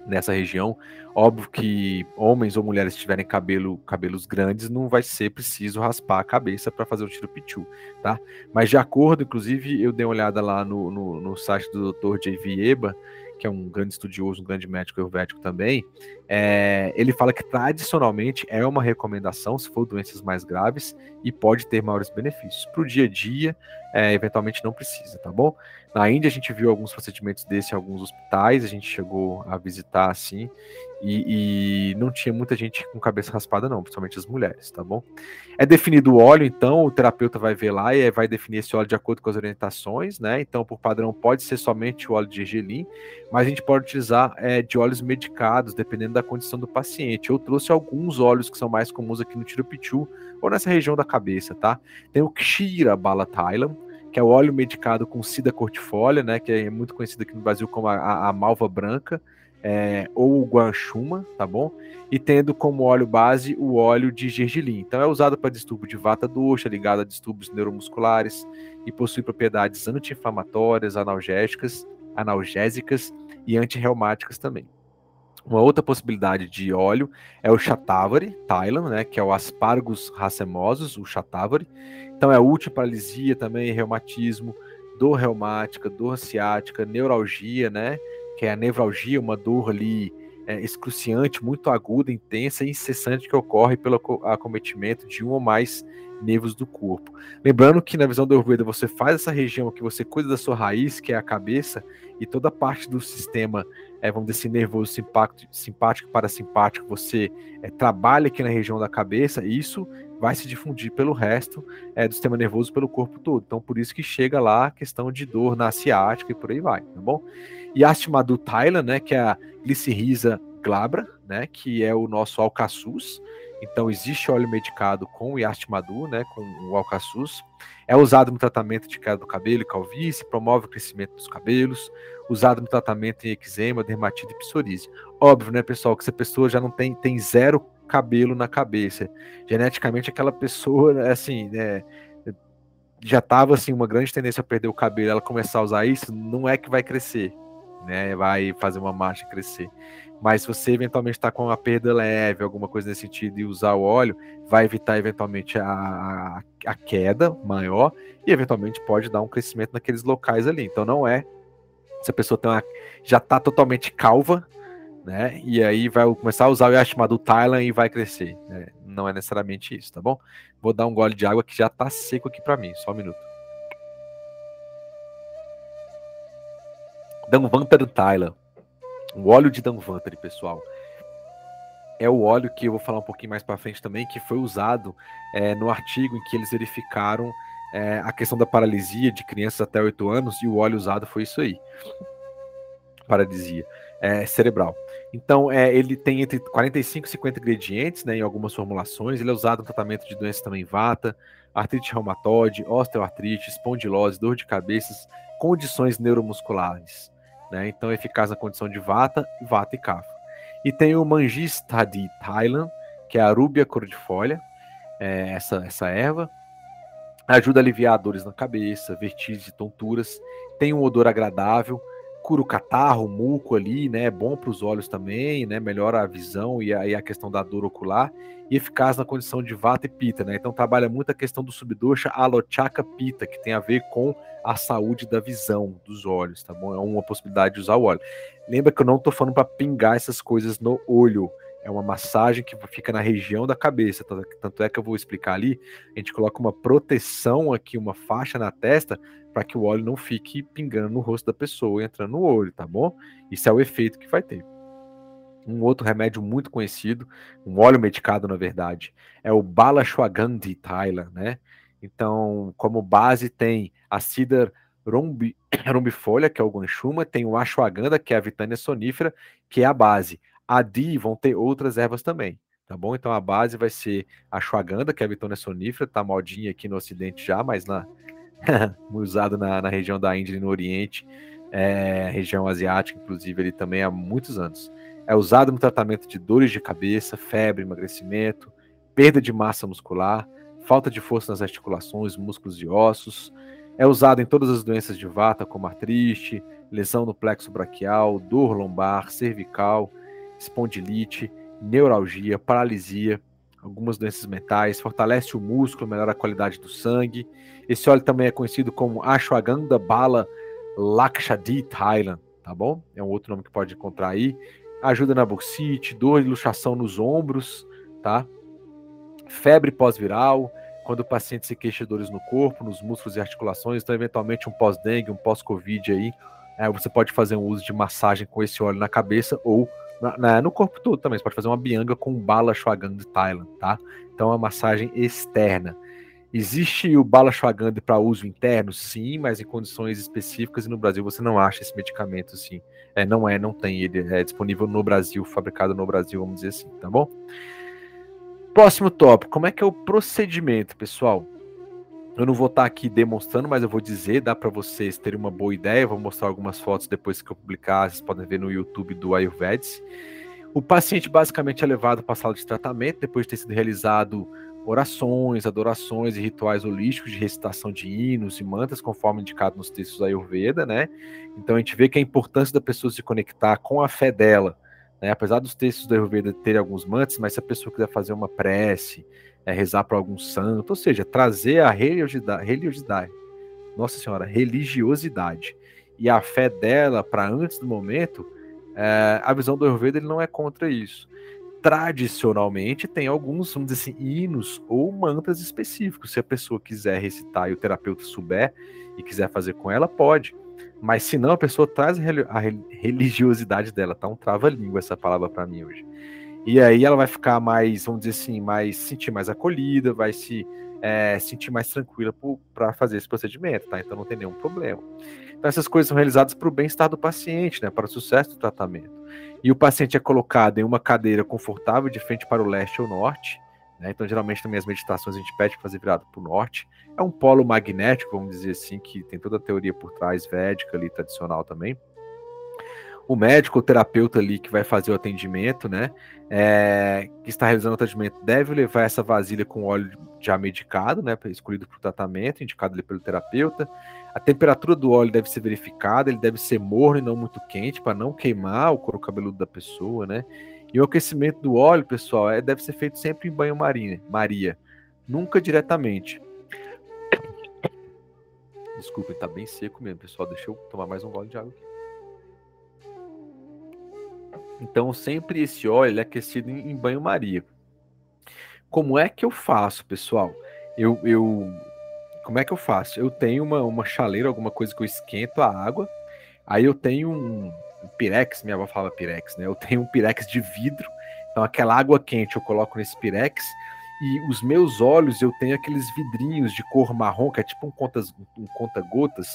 nessa região. Óbvio que homens ou mulheres que tiverem cabelo, cabelos grandes, não vai ser preciso raspar a cabeça para fazer o tiro pichu, tá? Mas de acordo, inclusive, eu dei uma olhada lá no, no, no site do Dr. J.V. Eba, que é um grande estudioso, um grande médico ayurvédico também, é, ele fala que tradicionalmente é uma recomendação se for doenças mais graves e pode ter maiores benefícios. Para o dia a dia, é, eventualmente não precisa, tá bom? Na Índia a gente viu alguns procedimentos desse em alguns hospitais, a gente chegou a visitar assim, e, e, não tinha muita gente com cabeça raspada, não, principalmente as mulheres, tá bom? É definido o óleo, então, o terapeuta vai ver lá e vai definir esse óleo de acordo com as orientações, né? Então, por padrão, pode ser somente o óleo de gergelim, mas a gente pode utilizar é, de óleos medicados, dependendo da condição do paciente. Eu trouxe alguns óleos que são mais comuns aqui no Tirupitu ou nessa região da cabeça, tá? Tem o Kshira Balatailam, que é o óleo medicado com sida cortifólia, né? Que é muito conhecido aqui no Brasil como a, a, malva branca é, ou o guanchuma, tá bom? E tendo como óleo base o óleo de gergelim. Então é usado para distúrbio de vata dosha, ligado a distúrbios neuromusculares e possui propriedades anti-inflamatórias, analgésicas, analgésicas e antirreumáticas também. Uma outra possibilidade de óleo é o Shatavari, Thailand, né, que é o Aspargus racemosus, o Shatavari. Então é útil para paralisia também, reumatismo, dor reumática, dor ciática, neuralgia, né? que é a nevralgia, uma dor ali é, excruciante, muito aguda, intensa e incessante que ocorre pelo acometimento de um ou mais nervos do corpo. Lembrando que na visão do Ayurveda você faz essa região que você cuida da sua raiz, que é a cabeça, e toda parte do sistema, é, vamos dizer assim, nervoso, simpático, simpático parasimpático, você é, trabalha aqui na região da cabeça, e isso vai se difundir pelo resto é, do sistema nervoso, pelo corpo todo. Então, por isso que chega lá a questão de dor na ciática e por aí vai, tá bom? E Astimadu Thailand, né, que é a glicirrisa glabra, né, que é o nosso alcaçuz, então, existe óleo medicado com Yastimadu, né, com o alcaçuz. É usado no tratamento de queda do cabelo e calvície, promove o crescimento dos cabelos, usado no tratamento em eczema, dermatite e psoríase. Óbvio, né, pessoal, que essa pessoa já não tem, tem zero cabelo na cabeça. Geneticamente, aquela pessoa, assim, né, já estava assim, uma grande tendência a perder o cabelo, ela começar a usar isso, não é que vai crescer, né? Vai fazer uma marcha crescer. Mas se você eventualmente está com uma perda leve, alguma coisa nesse sentido, e usar o óleo, vai evitar eventualmente a, a queda maior e eventualmente pode dar um crescimento naqueles locais ali. Então não é se a pessoa tem uma, já está totalmente calva, né? E aí vai começar a usar o Yashimadu Thailand e vai crescer. Né? Não é necessariamente isso, tá bom? Vou dar um gole de água que já está seco aqui para mim, só um minuto. Danvantar Thailand. O óleo de Danvantari, pessoal, é o óleo que eu vou falar um pouquinho mais para frente também, que foi usado é, no artigo em que eles verificaram é, a questão da paralisia de crianças até 8 anos, e o óleo usado foi isso aí. Paralisia é, cerebral. Então, é, ele tem entre 45 e 50 ingredientes né, em algumas formulações. Ele é usado no tratamento de doenças também vata, artrite reumatoide, osteoartrite, espondilose, dor de cabeça, condições neuromusculares. Né? Então é eficaz na condição de vata, vata e kapha. E tem o Mangistadi Thailand, que é a rúbia cordifolia, é essa, essa erva. Ajuda a aliviar dores na cabeça, vertigens e tonturas. Tem um odor agradável, cura o catarro, o muco ali, né? É bom para os olhos também, né? Melhora a visão e a, a, questão da dor ocular. E eficaz na condição de vata e pita, né? Então trabalha muito a questão do subdosha alochaka pita, que tem a ver com a saúde da visão dos olhos, tá bom? É uma possibilidade de usar o óleo. Lembra que eu não estou falando para pingar essas coisas no olho. É uma massagem que fica na região da cabeça. Tanto é que eu vou explicar ali. A gente coloca uma proteção aqui, uma faixa na testa, para que o óleo não fique pingando no rosto da pessoa, entrando no olho, tá bom? Isso é o efeito que vai ter. Um outro remédio muito conhecido, um óleo medicado, na verdade, é o Balashwagandhi Thaila, né? Então, como base tem a Cidar rombi, [coughs] rombifolha, que é o guanchuma, tem o ashwagandha, que é a vitânia sonífera, que é a base. A Di vão ter outras ervas também, tá bom? Então a base vai ser a ashwagandha, que é a vitânia sonífera, tá modinha aqui no ocidente já, mas na [laughs] usado na, na, região da Índia e no Oriente, é, região asiática, inclusive, ele também há muitos anos. É usado no tratamento de dores de cabeça, febre, emagrecimento, perda de massa muscular, falta de força nas articulações, músculos e ossos. É usado em todas as doenças de vata, como artrite, lesão no plexo braquial, dor lombar, cervical, espondilite, neuralgia, paralisia, algumas doenças mentais, fortalece o músculo, melhora a qualidade do sangue. Esse óleo também é conhecido como Ashwagandha Bala Lakshadi Thailand, tá bom? É um outro nome que pode encontrar aí. Ajuda na bursite, dor e luxação nos ombros, tá? Febre pós-viral, quando o paciente se queixa de dores no corpo, nos músculos e articulações, então eventualmente um pós-dengue, um pós-covid aí, é, você pode fazer um uso de massagem com esse óleo na cabeça ou na, no corpo todo também. Você pode fazer uma bianga com bala shwagandha de Thailand, tá? Então é uma massagem externa. Existe o bala shwagandha para uso interno? Sim, mas em condições específicas e no Brasil você não acha esse medicamento, sim. É, não é, não tem. Ele é disponível no Brasil, fabricado no Brasil, vamos dizer assim, tá bom? Próximo tópico, como é que é o procedimento, pessoal? Eu não vou estar aqui demonstrando, mas eu vou dizer, dá para vocês terem uma boa ideia. Vou mostrar algumas fotos depois que eu publicar, vocês podem ver no YouTube do Ayurvedic. O paciente basicamente é levado para a sala de tratamento depois de ter sido realizado orações, adorações e rituais holísticos de recitação de hinos e mantas, conforme indicado nos textos da Ayurveda, né? Então a gente vê que a importância da pessoa se conectar com a fé dela, né? Apesar dos textos da Ayurveda terem alguns mantras, mas se a pessoa quiser fazer uma prece, é, rezar para algum santo, ou seja, trazer a religiosidade, religiosidade, nossa senhora, religiosidade e a fé dela para antes do momento, É, a visão do Ayurveda ele não é contra isso. Tradicionalmente tem alguns, vamos dizer assim, hinos ou mantras específicos. Se a pessoa quiser recitar e o terapeuta souber e quiser fazer com ela, pode. Mas se não, a pessoa traz a religiosidade dela, tá um trava-língua essa palavra para mim hoje. E aí ela vai ficar mais, vamos dizer assim, mais sentir mais acolhida, vai se é, sentir mais tranquila para fazer esse procedimento, tá? Então não tem nenhum problema. Então essas coisas são realizadas para o bem-estar do paciente, né? Para o sucesso do tratamento. E o paciente é colocado em uma cadeira confortável de frente para o leste ou norte. Né? Então geralmente também as meditações a gente pede para fazer virado para o norte. É um polo magnético, vamos dizer assim, que tem toda a teoria por trás védica ali tradicional também o médico, o terapeuta ali que vai fazer o atendimento, né, é, que está realizando o atendimento, deve levar essa vasilha com óleo já medicado, né, escolhido para o tratamento, indicado ali pelo terapeuta. A temperatura do óleo deve ser verificada, ele deve ser morno e não muito quente, para não queimar o couro cabeludo da pessoa, né. E o aquecimento do óleo, pessoal, é, deve ser feito sempre em banho-maria, Maria, nunca diretamente. Desculpa, está bem seco mesmo, pessoal. Deixa eu tomar mais um gole de água aqui. Então, sempre esse óleo é aquecido em, banho-maria. Como é que eu faço, pessoal? Eu, eu, como é que eu faço? Eu tenho uma, uma chaleira, alguma coisa que eu esquento a água. Aí eu tenho um, um pirex, minha avó falava pirex, né? Eu tenho um pirex de vidro. Então, aquela água quente eu coloco nesse pirex. E os meus olhos, eu tenho aqueles vidrinhos de cor marrom, que é tipo um conta-gotas. Um conta -gotas,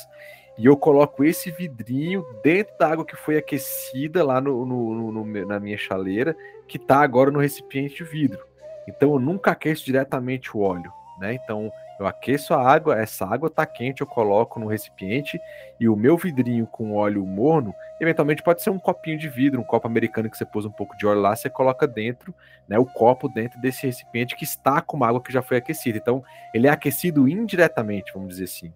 e eu coloco esse vidrinho dentro da água que foi aquecida lá no, no, no, na minha chaleira, que está agora no recipiente de vidro. Então eu nunca aqueço diretamente o óleo, né? Então eu aqueço a água, essa água está quente, eu coloco no recipiente e o meu vidrinho com óleo morno, eventualmente pode ser um copinho de vidro, um copo americano que você pôs um pouco de óleo lá, você coloca dentro, né, o copo dentro desse recipiente que está com uma água que já foi aquecida. Então ele é aquecido indiretamente, vamos dizer assim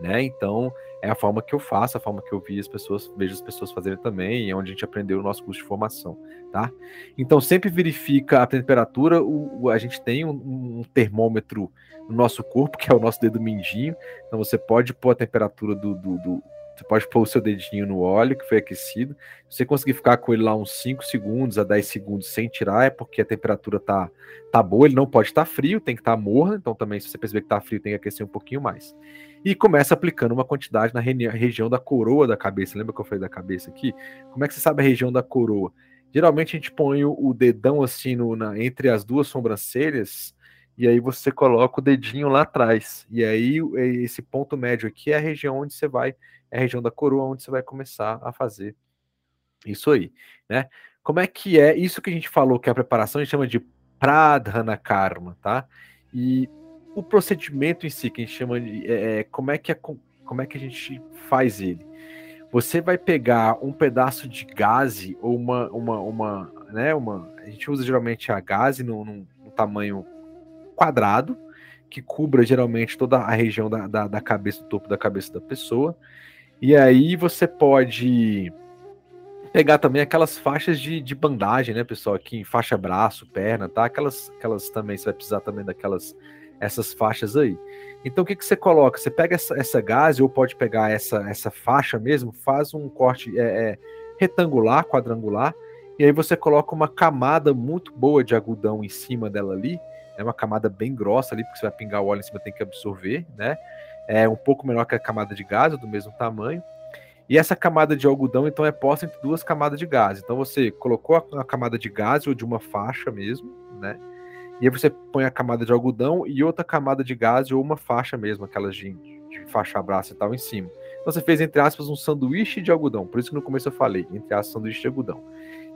né? Então, é a forma que eu faço, a forma que eu vi as pessoas, vejo as pessoas fazerem também, é onde a gente aprendeu o nosso curso de formação, tá? Então, sempre verifica a temperatura, o, o a gente tem um, um, termômetro no nosso corpo, que é o nosso dedo mindinho, então você pode pôr a temperatura do, do, do você pode pôr o seu dedinho no óleo que foi aquecido. Se você conseguir ficar com ele lá uns 5 segundos a 10 segundos sem tirar, é porque a temperatura tá, tá boa. Ele não pode estar tá frio, tem que estar tá morno. Então, também, se você perceber que está frio, tem que aquecer um pouquinho mais. E começa aplicando uma quantidade na região da coroa da cabeça. Lembra que eu falei da cabeça aqui? Como é que você sabe a região da coroa? Geralmente a gente põe o dedão assim no, na, entre as duas sobrancelhas e aí você coloca o dedinho lá atrás. E aí esse ponto médio aqui é a região onde você vai é a região da coroa onde você vai começar a fazer isso aí, né? Como é que é isso que a gente falou que é a preparação a gente chama de pradhana karma, tá? E o procedimento em si que a gente chama de é, é como é que é, como é que a gente faz ele? Você vai pegar um pedaço de gaze ou uma uma uma né uma a gente usa geralmente a gaze no, no, no tamanho quadrado que cubra geralmente toda a região da, da, da cabeça, do topo da cabeça da pessoa. E aí você pode pegar também aquelas faixas de, de bandagem, né, pessoal? Aqui faixa braço, perna, tá? Aquelas, aquelas também, você vai precisar também daquelas essas faixas aí. Então o que, que você coloca? Você pega essa, essa gase ou pode pegar essa, essa faixa mesmo, faz um corte é, é, retangular, quadrangular, e aí você coloca uma camada muito boa de algodão em cima dela ali, é uma camada bem grossa ali, porque você vai pingar o óleo em cima, tem que absorver, né? é um pouco menor que a camada de gás, do mesmo tamanho. E essa camada de algodão, então, é posta entre duas camadas de gás. Então, você colocou a, camada de gás ou de uma faixa mesmo, né? E aí você põe a camada de algodão e outra camada de gás ou uma faixa mesmo, aquelas de, de faixa braço e tal, em cima. Então, você fez, entre aspas, um sanduíche de algodão. Por isso que no começo eu falei, entre aspas, sanduíche de algodão,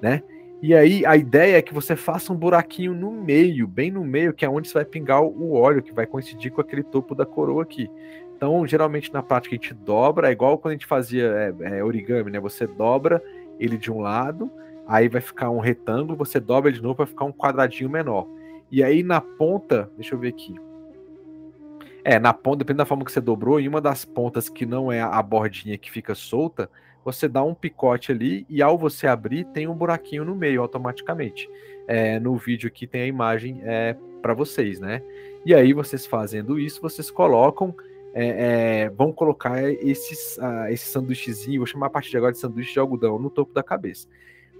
né? E aí a ideia é que você faça um buraquinho no meio, bem no meio, que é onde você vai pingar o óleo, que vai coincidir com aquele topo da coroa aqui. Então, geralmente na prática a gente dobra, é igual quando a gente fazia é, é, origami, né? Você dobra ele de um lado, aí vai ficar um retângulo, você dobra ele de novo para ficar um quadradinho menor. E aí na ponta, deixa eu ver aqui. É, na ponta, depende da forma que você dobrou, em uma das pontas que não é a bordinha que fica solta, você dá um picote ali e ao você abrir tem um buraquinho no meio automaticamente. É, no vídeo aqui tem a imagem é, para vocês, né? E aí vocês fazendo isso, vocês colocam é, é, vão colocar esses, uh, esse sanduíchezinho, vou chamar a partir de agora de sanduíche de algodão, no topo da cabeça.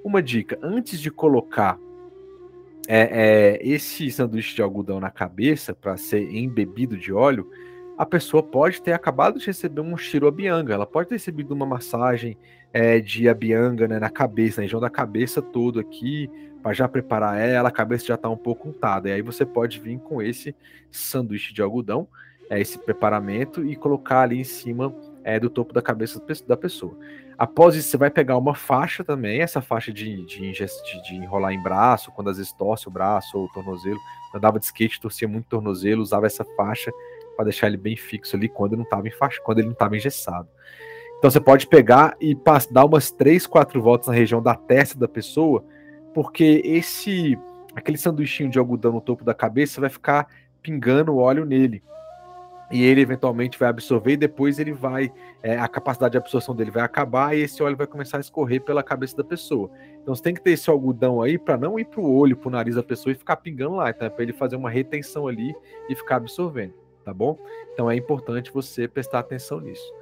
Uma dica: antes de colocar é, é, esse sanduíche de algodão na cabeça para ser embebido de óleo, a pessoa pode ter acabado de receber um cheiro abianga, ela pode ter recebido uma massagem é, de abianga né, na cabeça, na região da cabeça todo aqui, para já preparar ela, a cabeça já está um pouco untada. E aí você pode vir com esse sanduíche de algodão, é, esse preparamento, e colocar ali em cima é, do topo da cabeça da pessoa. Após isso, você vai pegar uma faixa também, essa faixa de, de, de, de enrolar em braço, quando às vezes torce o braço ou o tornozelo. Eu andava de skate, torcia muito tornozelo, usava essa faixa para deixar ele bem fixo ali quando ele não estava em faixa, quando ele não estava engessado. Então você pode pegar e dar umas três, quatro voltas na região da testa da pessoa, porque esse aquele sanduichinho de algodão no topo da cabeça vai ficar pingando óleo nele. E ele eventualmente vai absorver e depois ele vai. É, a capacidade de absorção dele vai acabar e esse óleo vai começar a escorrer pela cabeça da pessoa. Então você tem que ter esse algodão aí para não ir para o olho, para o nariz da pessoa e ficar pingando lá. É para ele fazer uma retenção ali e ficar absorvendo, tá bom? Então é importante você prestar atenção nisso.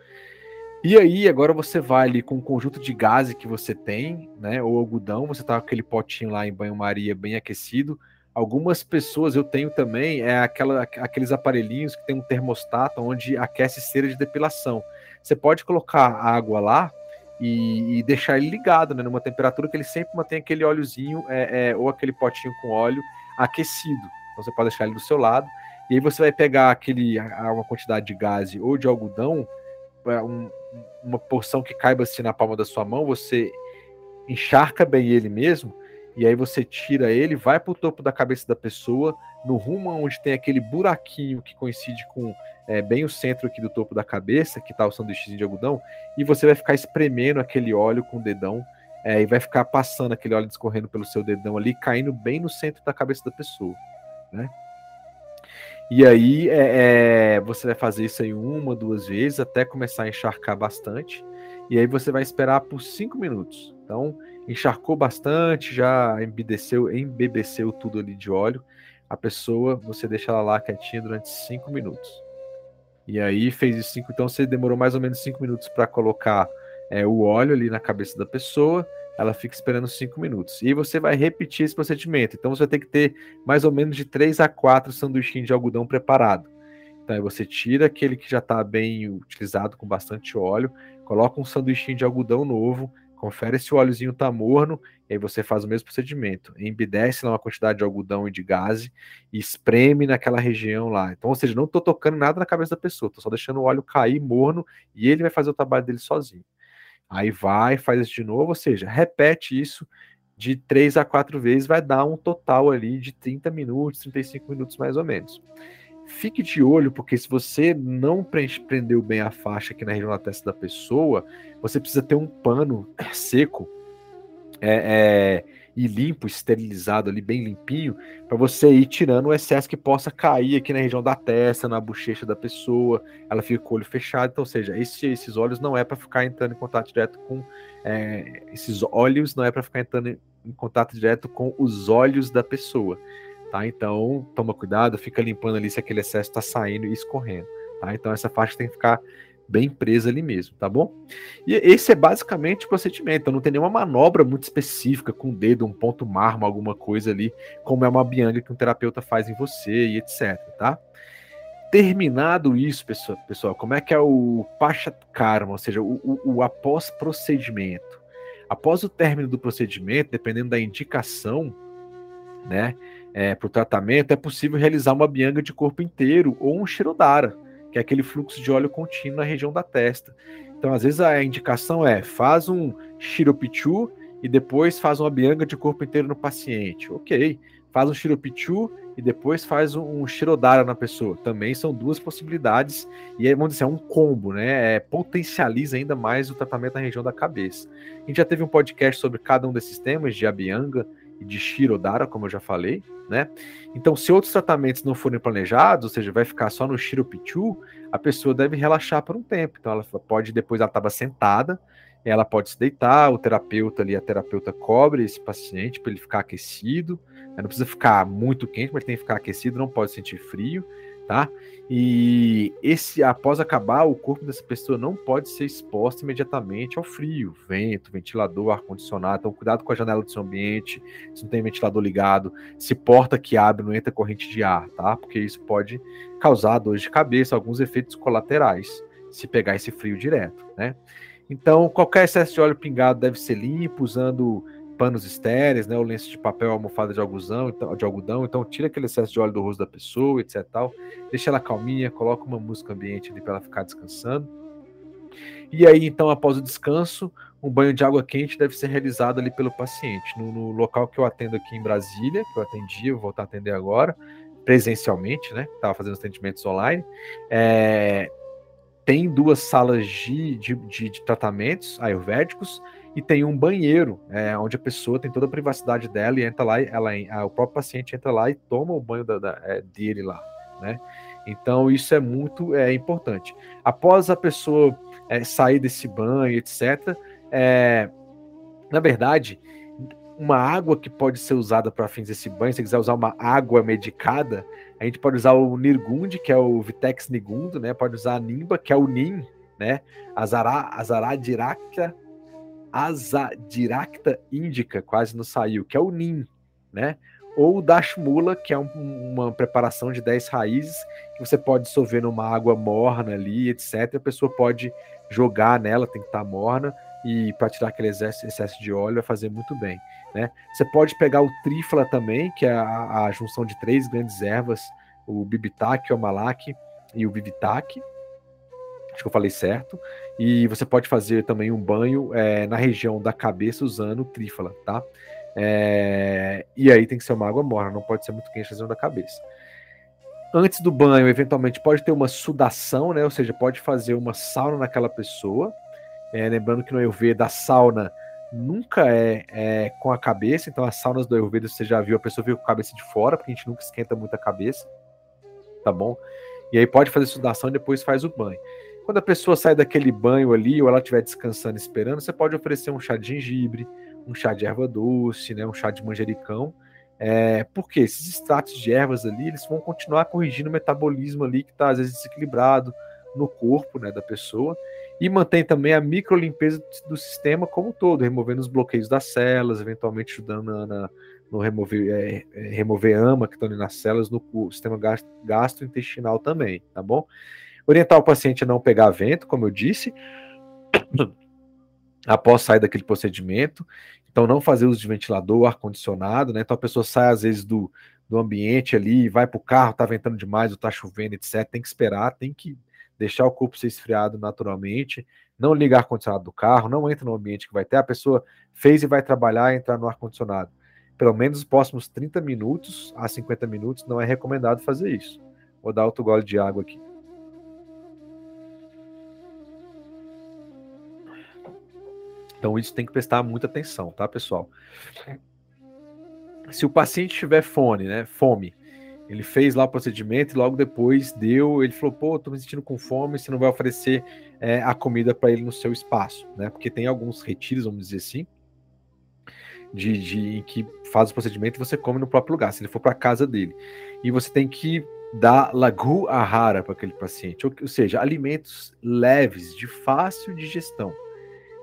E aí, agora você vai ali com o conjunto de gás que você tem, né? Ou algodão, você tá com aquele potinho lá em banho-maria bem aquecido. Algumas pessoas eu tenho também, é aquela, aqueles aparelhinhos que tem um termostato onde aquece cera de depilação. Você pode colocar água lá e, e deixar ele ligado, né? Numa temperatura que ele sempre mantém aquele óleozinho é, é, ou aquele potinho com óleo aquecido. Então você pode deixar ele do seu lado. E aí você vai pegar aquele, uma quantidade de gás ou de algodão, é, um, uma porção que caiba assim na palma da sua mão, você encharca bem ele mesmo, e aí você tira ele, vai para o topo da cabeça da pessoa, no rumo onde tem aquele buraquinho que coincide com é, bem o centro aqui do topo da cabeça, que está o sanduíche de algodão, e você vai ficar espremendo aquele óleo com o dedão, é, e vai ficar passando aquele óleo escorrendo pelo seu dedão ali, caindo bem no centro da cabeça da pessoa, né? E aí é, é, você vai fazer isso aí uma, duas vezes, até começar a encharcar bastante. E aí você vai esperar por cinco minutos. Então, encharcou bastante, já embebeceu, embebeceu tudo ali de óleo. A pessoa, você deixa ela lá quietinha durante cinco minutos. E aí fez isso cinco, então você demorou mais ou menos cinco minutos para colocar é, o óleo ali na cabeça da pessoa ela fica esperando 5 minutos. E você vai repetir esse procedimento. Então você vai ter que ter mais ou menos de 3 a 4 sanduichinhos de algodão preparado. Então aí você tira aquele que já está bem utilizado com bastante óleo, coloca um sanduichinho de algodão novo, confere se o óleozinho está morno, e aí você faz o mesmo procedimento. Embidece lá uma quantidade de algodão e de gás e espreme naquela região lá. Então, ou seja, não estou tocando nada na cabeça da pessoa, estou só deixando o óleo cair morno e ele vai fazer o trabalho dele sozinho. Aí vai, faz isso de novo, ou seja, repete isso de três a quatro vezes, vai dar um total ali de 30 minutos, 35 minutos mais ou menos. Fique de olho, porque se você não prendeu bem a faixa aqui na região da testa da pessoa, você precisa ter um pano seco é, é, e limpo, esterilizado ali, bem limpinho, para você ir tirando o excesso que possa cair aqui na região da testa, na bochecha da pessoa, ela fica com o olho fechado, então, ou seja, esse, esses óleos não é para ficar entrando em contato direto com é, esses óleos não é para ficar entrando em contato direto com os olhos da pessoa, tá? Então, toma cuidado, fica limpando ali se aquele excesso está saindo e escorrendo, tá? Então, essa faixa tem que ficar bem presa ali mesmo, tá bom? E esse é basicamente o procedimento, então não tem nenhuma manobra muito específica com o dedo, um ponto marmo, alguma coisa ali, como é uma bianga que um terapeuta faz em você e etc, tá? Terminado isso, pessoal, pessoal como é que é o Pachat Karma, ou seja, o, o, o após procedimento? Após o término do procedimento, dependendo da indicação, né, é, para o tratamento, é possível realizar uma bianga de corpo inteiro ou um Shirodara que é aquele fluxo de óleo contínuo na região da testa. Então, às vezes, a indicação é faz um Shiropichu e depois faz uma bianga de corpo inteiro no paciente. Ok. Faz um Shiropichu e depois faz um, Shirodara na pessoa. Também são duas possibilidades e é, vamos dizer, é um combo, né? É, potencializa ainda mais o tratamento na região da cabeça. A gente já teve um podcast sobre cada um desses temas de Abhyanga, e de Shirodara, como eu já falei, né? Então, se outros tratamentos não forem planejados, ou seja, vai ficar só no Shiropichu, a pessoa deve relaxar por um tempo. Então, ela pode, depois ela estava sentada, ela pode se deitar, o terapeuta ali, a terapeuta cobre esse paciente para ele ficar aquecido, né? não precisa ficar muito quente, mas tem que ficar aquecido, não pode sentir frio. Tá? E esse, após acabar, o corpo dessa pessoa não pode ser exposto imediatamente ao frio, vento, ventilador, ar-condicionado. Então, cuidado com a janela do seu ambiente, se não tem ventilador ligado, se porta que abre, não entra corrente de ar, tá? Porque isso pode causar dor de cabeça, alguns efeitos colaterais, se pegar esse frio direto, né? Então, qualquer excesso de óleo pingado deve ser limpo, usando panos estéreis, né, o lenço de papel, almofada de algodão, então, de algodão, então tira aquele excesso de óleo do rosto da pessoa, etc tal, deixa ela calminha, coloca uma música ambiente ali para ela ficar descansando. E aí, então, após o descanso, um banho de água quente deve ser realizado ali pelo paciente. No, no local que eu atendo aqui em Brasília, que eu atendi, vou voltar a atender agora, presencialmente, né? Estava fazendo atendimentos online. É, tem duas salas de, de, de, de tratamentos ayurvédicos e tem um banheiro, é, onde a pessoa tem toda a privacidade dela e entra lá, ela, a, o próprio paciente entra lá e toma o banho da, da, é, dele lá, né? Então isso é muito é, importante. Após a pessoa é, sair desse banho, etc., é, na verdade, uma água que pode ser usada para fins desse banho, se você quiser usar uma água medicada, a gente pode usar o Nirgund, que é o Vitex Nigundo, né? Pode usar a Nimba, que é o Nim, né? Azará, Azaradiraca Azadiracta índica, quase não saiu, que é o NIM, né? Ou o Dashmula, que é um, uma preparação de 10 raízes, que você pode dissolver numa água morna ali, etc. A pessoa pode jogar nela, tem que estar morna, e para tirar aquele excesso, de óleo vai fazer muito bem. Né? Você pode pegar o Trifla também, que é a, a junção de três grandes ervas, o Bibitac, o Malak e o Vivitac, acho que eu falei certo. E você pode fazer também um banho é, na região da cabeça usando trífala, tá? É, e aí tem que ser uma água morna, não pode ser muito quente região da cabeça. Antes do banho, eventualmente pode ter uma sudação, né? Ou seja, pode fazer uma sauna naquela pessoa. É, lembrando que no Ayurveda a sauna nunca é, é, com a cabeça, então as saunas do Ayurveda você já viu, a pessoa viu com a cabeça de fora, porque a gente nunca esquenta muito a cabeça, tá bom? E aí pode fazer sudação e depois faz o banho. Quando a pessoa sai daquele banho ali, ou ela estiver descansando, esperando, você pode oferecer um chá de gengibre, um chá de erva doce, né, um chá de manjericão. É, porque esses extratos de ervas ali, eles vão continuar corrigindo o metabolismo ali que está às vezes desequilibrado no corpo né, da pessoa e mantém também a microlimpeza do sistema como um todo, removendo os bloqueios das células, eventualmente ajudando na, na no remover, é, é, remover ama que estão ali nas células no sistema gastrointestinal também, tá bom? Orientar o paciente a não pegar vento, como eu disse, [coughs] após sair daquele procedimento. Então, não fazer uso de ventilador, ar-condicionado, né? Então, a pessoa sai, às vezes, do, do ambiente ali, vai para o carro, tá ventando demais, ou tá chovendo, etc. Tem que esperar, tem que deixar o corpo ser esfriado naturalmente, não ligar ar-condicionado do carro, não entra no ambiente que vai ter. A pessoa fez e vai trabalhar entrar no ar-condicionado. Pelo menos os próximos 30 minutos a 50 minutos não é recomendado fazer isso. Vou dar outro gole de água aqui. Então isso tem que prestar muita atenção, tá, pessoal? Se o paciente tiver fome, né, fome, ele fez lá o procedimento e logo depois deu, ele falou, pô, tô me sentindo com fome, você não vai oferecer é, a comida para ele no seu espaço, né? Porque tem alguns retiros, vamos dizer assim, de, de em que faz o procedimento e você come no próprio lugar, se ele for para casa dele. E você tem que dar lagu ahara para aquele paciente, ou, ou seja, alimentos leves, de fácil digestão.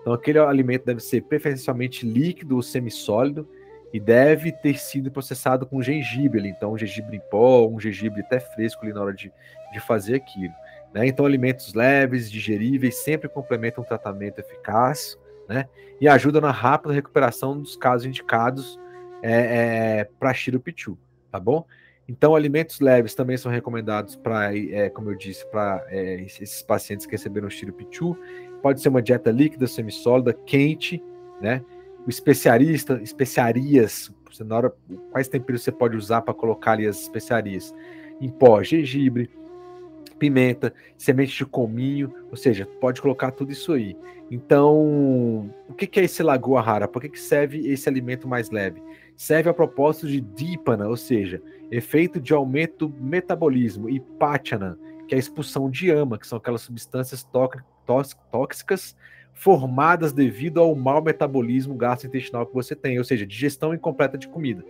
Então, aquele alimento deve ser preferencialmente líquido ou semissólido e deve ter sido processado com gengibre. Então, um gengibre em pó, um gengibre até fresco ali na hora de, de fazer aquilo. Né? Então, alimentos leves, digeríveis, sempre complementam um tratamento eficaz né? e ajudam na rápida recuperação dos casos indicados é, é, para Pichu, tá bom? Então, alimentos leves também são recomendados para, é, como eu disse, para é, esses pacientes que receberam Pichu pode ser uma dieta líquida, semissólida, quente, né? O especiarista, especiarias, na hora, quais temperos você pode usar para colocar ali as especiarias? Em pó, gengibre, pimenta, semente de cominho, ou seja, pode colocar tudo isso aí. Então, o que, é esse lagoa rara? Por que, serve esse alimento mais leve? Serve a propósito de dípana, ou seja, efeito de aumento do metabolismo, e pachana, que é a expulsão de ama, que são aquelas substâncias tóxicas formadas devido ao mau metabolismo gastrointestinal que você tem, ou seja, digestão incompleta de comida.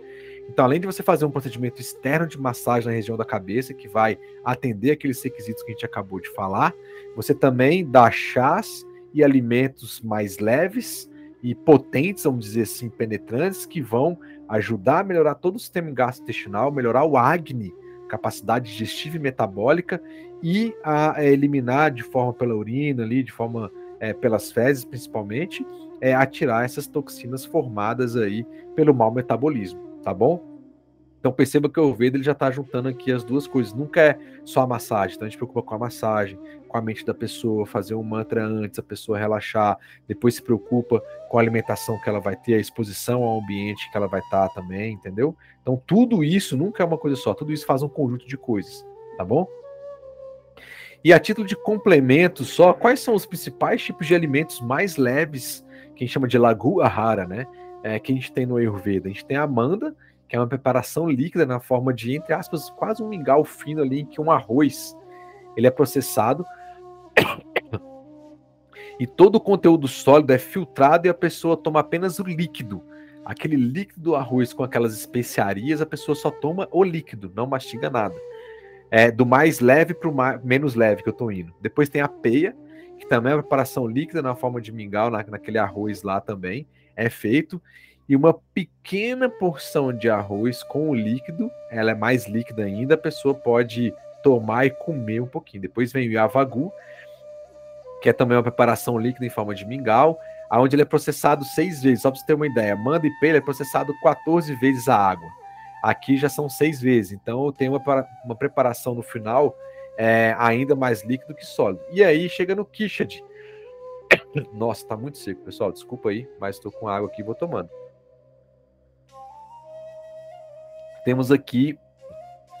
Então, além de você fazer um procedimento externo de massagem na região da cabeça, que vai atender aqueles requisitos que a gente acabou de falar, você também dá chás e alimentos mais leves e potentes, vamos dizer assim, penetrantes, que vão ajudar a melhorar todo o sistema gastrointestinal, melhorar o acne, capacidade digestiva e metabólica, e a, eliminar de forma pela urina, ali, de forma é, pelas fezes principalmente, é, a tirar essas toxinas formadas aí pelo mau metabolismo, tá bom? Então perceba que o Ayurveda ele já está juntando aqui as duas coisas. Nunca é só a massagem. Então a gente preocupa com a massagem, com a mente da pessoa, fazer um mantra antes, a pessoa relaxar. Depois se preocupa com a alimentação que ela vai ter, a exposição ao ambiente que ela vai estar tá também, entendeu? Então tudo isso nunca é uma coisa só. Tudo isso faz um conjunto de coisas, tá bom? E a título de complemento só, quais são os principais tipos de alimentos mais leves que a gente chama de lagu ahara, né? É, que a gente tem no Ayurveda. A gente tem a amanda, que é uma preparação líquida na forma de, entre aspas, quase um mingau fino ali, que um arroz ele é processado [coughs] e todo o conteúdo sólido é filtrado e a pessoa toma apenas o líquido. Aquele líquido do arroz com aquelas especiarias, a pessoa só toma o líquido, não mastiga nada. É do mais leve para o menos leve que eu estou indo. Depois tem a peia, que também é uma preparação líquida na forma de mingau, na, naquele arroz lá também. É feito e uma pequena porção de arroz com o líquido, ela é mais líquida ainda, a pessoa pode tomar e comer um pouquinho. Depois vem o yavagu, que é também uma preparação líquida em forma de mingau, aonde ele é processado seis vezes. Só para você ter uma ideia, manda e pelo é processado 14 vezes a água. Aqui já são seis vezes, então tem uma, uma preparação no final é, ainda mais líquido que sólido. E aí chega no Kishad. [coughs] Nossa, tá muito seco, pessoal. Desculpa aí, mas estou com água aqui e vou tomando. temos aqui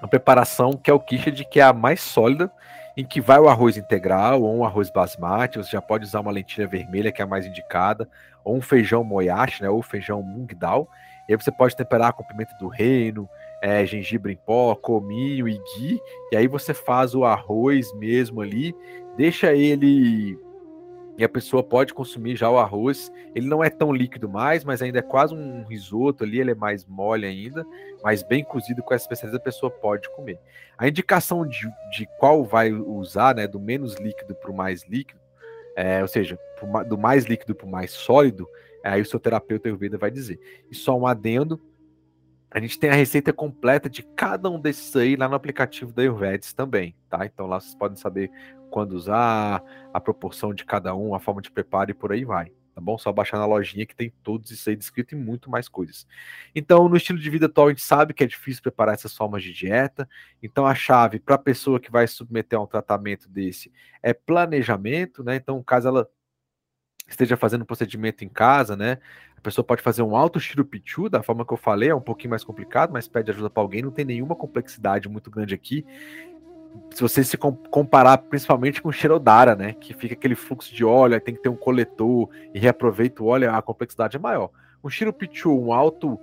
a preparação que é o quiche que é a mais sólida, em que vai o arroz integral ou um arroz basmati, você já pode usar uma lentilha vermelha, que é a mais indicada, ou um feijão moyashi, né, ou feijão mung dal, e aí você pode temperar com pimenta do reino, é, gengibre em pó, cominho e ghee, e aí você faz o arroz mesmo ali, deixa ele e a pessoa pode consumir já o arroz. Ele não é tão líquido mais, mas ainda é quase um risoto ali, ele é mais mole ainda, mas bem cozido com essa especialidade a pessoa pode comer. A indicação de, de qual vai usar, né, do menos líquido para o mais líquido, é, ou seja, do mais líquido para o mais sólido, aí o seu terapeuta Ayurveda vai dizer. E só um adendo, a gente tem a receita completa de cada um desses aí lá no aplicativo da Ayurvedes também, tá? Então lá vocês podem saber quando usar, a proporção de cada um, a forma de preparo e por aí vai. Tá bom? Só baixar na lojinha que tem todos isso aí descrito e muito mais coisas. Então, no estilo de vida atual, a gente sabe que é difícil preparar essas formas de dieta. Então, a chave para a pessoa que vai submeter a um tratamento desse é planejamento, né? Então, caso ela esteja fazendo um procedimento em casa, né? A pessoa pode fazer um alto chirupichu, da forma que eu falei, é um pouquinho mais complicado, mas pede ajuda para alguém, não tem nenhuma complexidade muito grande aqui se você se comparar principalmente com o Shirodara, né, que fica aquele fluxo de óleo, aí tem que ter um coletor e reaproveita o óleo, a complexidade é maior. Um Shirupichu, um alto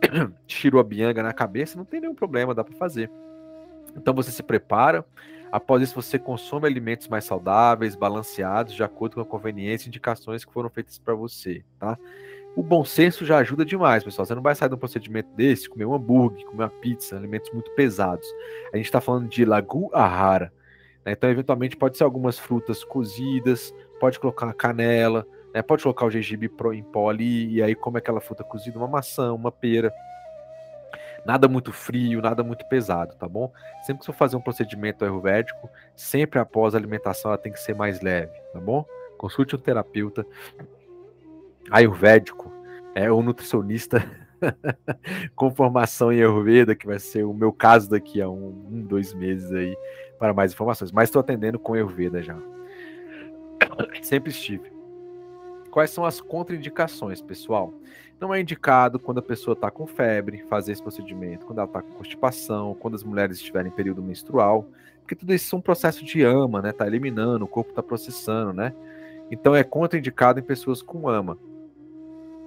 [coughs] Shiruabianga na cabeça, não tem nenhum problema, dá para fazer. Então você se prepara, após isso você consome alimentos mais saudáveis, balanceados, de acordo com a conveniência e indicações que foram feitas para você, tá? O bom senso já ajuda demais, pessoal. Você não vai sair de um procedimento desse, comer um hambúrguer, comer uma pizza, alimentos muito pesados. A gente está falando de lagu ahara. Né? Então, eventualmente, pode ser algumas frutas cozidas, pode colocar canela, né? pode colocar o gengibre em pó ali, e aí come aquela fruta cozida, uma maçã, uma pera. Nada muito frio, nada muito pesado, tá bom? Sempre que você for fazer um procedimento ayurvédico, sempre após a alimentação ela tem que ser mais leve, tá bom? Consulte um terapeuta ayurvédico, é um nutricionista [laughs] com formação em Ayurveda, que vai ser o meu caso daqui a um, um dois meses aí, para mais informações. Mas estou atendendo com Ayurveda já. Sempre estive. Quais são as contraindicações, pessoal? Não é indicado quando a pessoa está com febre fazer esse procedimento, quando ela está com constipação, quando as mulheres estiverem em período menstrual, porque tudo isso é um processo de ama, né? Tá eliminando, o corpo está processando, né? Então é contraindicado em pessoas com ama.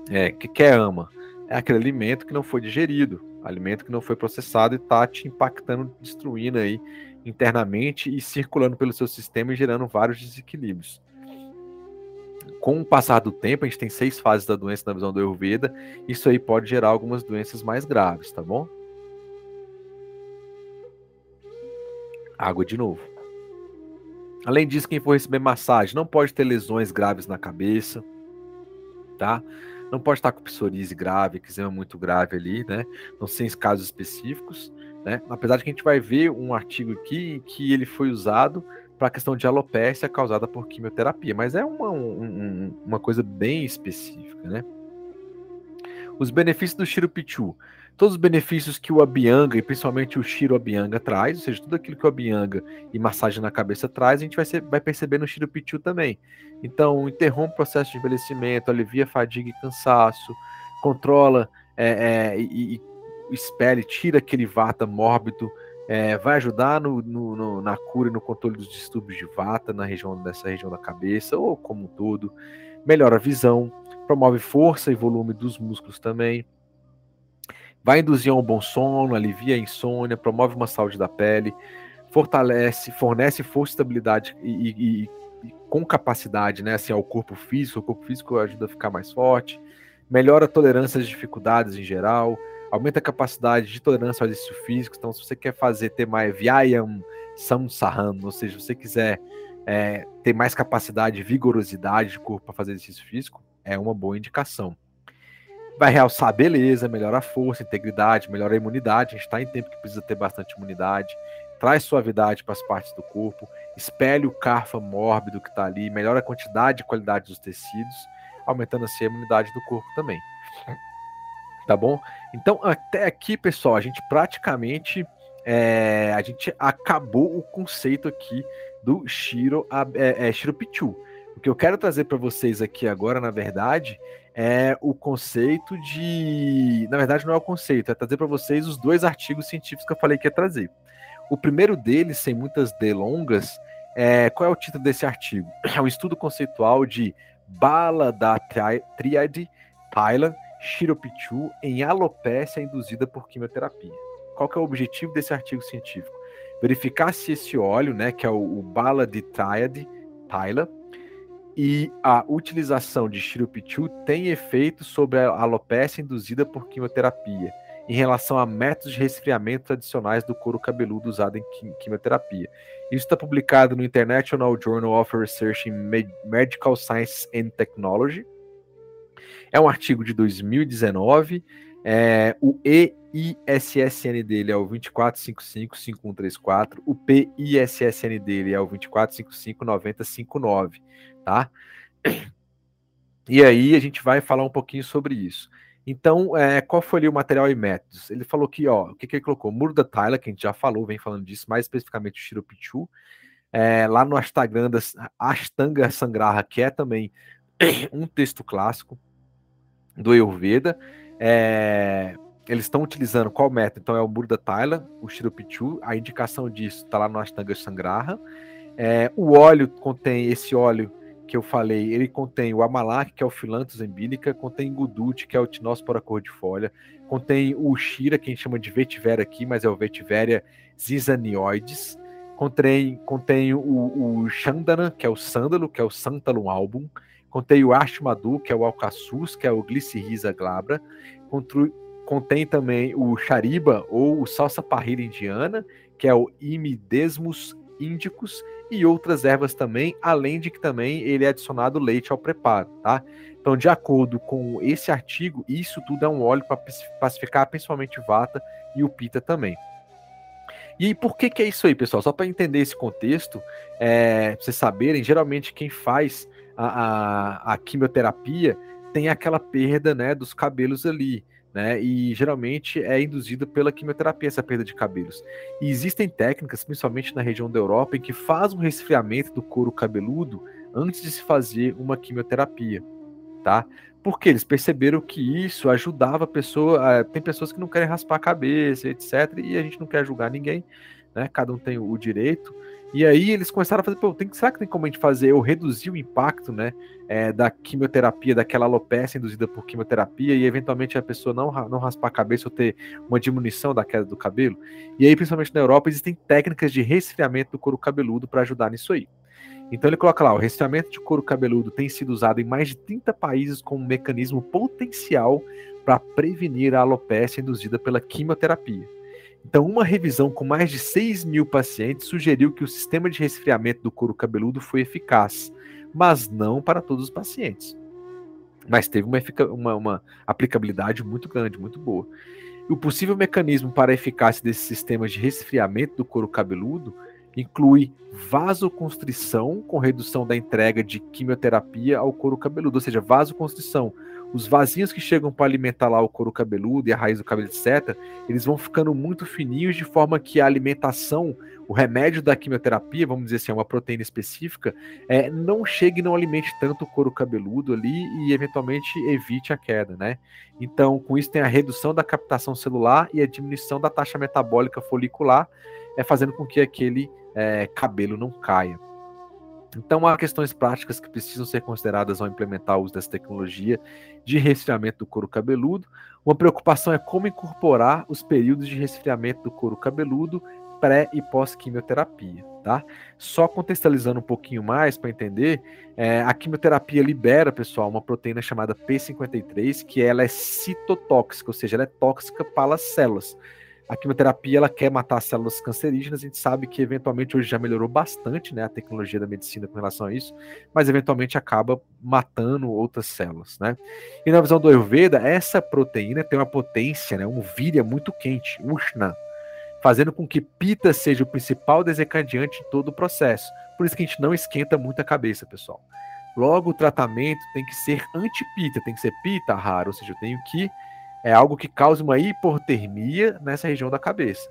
É, que que é ama? É aquele alimento que não foi digerido, alimento que não foi processado e está te impactando, destruindo aí internamente e circulando pelo seu sistema e gerando vários desequilíbrios. Com o passar do tempo, a gente tem seis fases da doença na visão do Ayurveda, isso aí pode gerar algumas doenças mais graves, tá bom? Água de novo. Além disso, quem for receber massagem não pode ter lesões graves na cabeça, tá? Não pode estar com psoríase grave, é muito grave ali, né? Não sem casos específicos, né? Apesar de que a gente vai ver um artigo aqui que ele foi usado para a questão de alopécia causada por quimioterapia, mas é uma, um, uma coisa bem específica, né? Os benefícios do Shirupichu. Todos os benefícios que o Abianga, e principalmente o Shiro Abianga, traz, ou seja, tudo aquilo que o Abianga e massagem na cabeça traz, a gente vai, ser, vai perceber no Shirupichu também. Então, interrompe o processo de envelhecimento, alivia fadiga e cansaço, controla é, é, e, e tira aquele vata mórbido é, vai ajudar no, no, no, na cura e no controle dos distúrbios de vata na região dessa região da cabeça ou como um todo, melhora a visão, promove força e volume dos músculos também, vai induzir um bom sono, alivia a insônia, promove uma saúde da pele, fortalece, fornece força, estabilidade e, e, e com capacidade, né, assim, ao corpo físico, o corpo físico ajuda a ficar mais forte, melhora a tolerância às dificuldades em geral, aumenta a capacidade de tolerância ao exercício físico. Então, se você quer fazer ter mais Vyayam Samsahan, ou seja, se você quiser é, ter mais capacidade, vigorosidade de corpo para fazer exercício físico, é uma boa indicação. Vai realçar a beleza, melhora a força, integridade, melhora a imunidade. A gente está em tempo que precisa ter bastante imunidade. Traz suavidade para as partes do corpo, espelha o carfa mórbido que está ali, melhora a quantidade e qualidade dos tecidos, aumentando assim a imunidade do corpo também tá bom? Então, até aqui, pessoal, a gente praticamente é, a gente acabou o conceito aqui do Shiro, é, é, Shiro Pichu. O que eu quero trazer para vocês aqui agora, na verdade, é o conceito de. Na verdade, não é o conceito, é trazer para vocês os dois artigos científicos que eu falei que ia trazer. O primeiro deles, sem muitas delongas, é... qual é o título desse artigo? É um estudo conceitual de bala da tríade Thailand Shiropichu em alopécia induzida por quimioterapia. Qual que é o objetivo desse artigo científico? Verificar se esse óleo, né, que é o, o bala de Triad, Tyla, e a utilização de Shiropichu tem efeito sobre a alopécia induzida por quimioterapia em relação a métodos de resfriamento tradicionais do couro cabeludo usado em quimioterapia. Isso está publicado no International Journal of Research in Medical Science and Technology, é um artigo de 2019. É, o EISSN dele é o 24555134. O PISSN dele é o 24559059, tá? E aí a gente vai falar um pouquinho sobre isso. Então, é, qual foi ali o material e métodos? Ele falou que, ó, o que, que ele colocou? Muro da Tyler, que a gente já falou, vem falando disso, mais especificamente o Shiropichu. É, lá no Ashtanga, Ashtanga Sangraha, que é também [coughs] um texto clássico do Ayurveda. É, eles estão utilizando qual método? Então é o Burda Taila, o Shiropichu, a indicação disso está lá no Ashtanga Sangraha. É, o óleo contém esse óleo que eu falei, ele contém o amalak, que é o filanthus embílica, contém gudut, que é o tinóspora cor-de-folha, contém o shira, que a gente chama de vetiver aqui, mas é o vetiveria zizanioides, contém, contém o, o chandana, que é o sândalo, que é o santalum album, Contém o Ashmadu, que é o Alcaçuz, que é o Glycyrrhiza glabra. Contém também o Chariba, ou o Salsa parrilha indiana, que é o Imidesmus indicus, e outras ervas também, além de que também ele é adicionado leite ao preparo, tá? Então, de acordo com esse artigo, isso tudo é um óleo para pacificar principalmente vata e o pita também. E por que, que é isso aí, pessoal? Só para entender esse contexto, é, pra vocês saberem, geralmente quem faz a, a, a quimioterapia tem aquela perda né, dos cabelos ali. Né, e geralmente é induzida pela quimioterapia essa perda de cabelos. E existem técnicas, principalmente na região da Europa, em que faz um resfriamento do couro cabeludo antes de se fazer uma quimioterapia, tá? Porque eles perceberam que isso ajudava a pessoa. Tem pessoas que não querem raspar a cabeça, etc. E a gente não quer julgar ninguém, né? Cada um tem o direito. E aí eles começaram a fazer, pô, tem, será que tem como a gente fazer ou reduzir o impacto, né, é, da quimioterapia, daquela alopecia induzida por quimioterapia e eventualmente a pessoa não, não raspar a cabeça ou ter uma diminuição da queda do cabelo? E aí, principalmente na Europa, existem técnicas de resfriamento do couro cabeludo para ajudar nisso aí. Então ele coloca lá: o resfriamento de couro cabeludo tem sido usado em mais de 30 países como um mecanismo potencial para prevenir a alopecia induzida pela quimioterapia. Então, uma revisão com mais de 6 mil pacientes sugeriu que o sistema de resfriamento do couro cabeludo foi eficaz, mas não para todos os pacientes. Mas teve uma, uma, uma aplicabilidade muito grande, muito boa. E o possível mecanismo para a eficácia desses sistemas de resfriamento do couro cabeludo inclui vasoconstrição com redução da entrega de quimioterapia ao couro cabeludo, ou seja, vasoconstrição. Os vasinhos que chegam para alimentar lá o couro cabeludo e a raiz do cabelo, etc., eles vão ficando muito fininhos de forma que a alimentação, o remédio da quimioterapia, vamos dizer assim, é uma proteína específica, é, não chegue e não alimente tanto o couro cabeludo ali e eventualmente evite a queda, né? Então, com isso tem a redução da captação celular e a diminuição da taxa metabólica folicular, é fazendo com que aquele é, cabelo não caia. Então, há questões práticas que precisam ser consideradas ao implementar o uso dessa tecnologia de resfriamento do couro cabeludo. Uma preocupação é como incorporar os períodos de resfriamento do couro cabeludo pré e pós-quimioterapia, tá? Só contextualizando um pouquinho mais para entender, é, a quimioterapia libera, pessoal, uma proteína chamada P53, que ela é citotóxica, ou seja, ela é tóxica para as células. A quimioterapia ela quer matar células cancerígenas, a gente sabe que eventualmente hoje já melhorou bastante né, a tecnologia da medicina com relação a isso, mas eventualmente acaba matando outras células. Né? E na visão do Ayurveda, essa proteína tem uma potência, né, um víria muito quente, Ushna, fazendo com que Pita seja o principal desencadeante de todo o processo. Por isso que a gente não esquenta muito a cabeça, pessoal. Logo, o tratamento tem que ser anti-pita, tem que ser pita raro, ou seja, eu tenho que é algo que causa uma hipotermia nessa região da cabeça,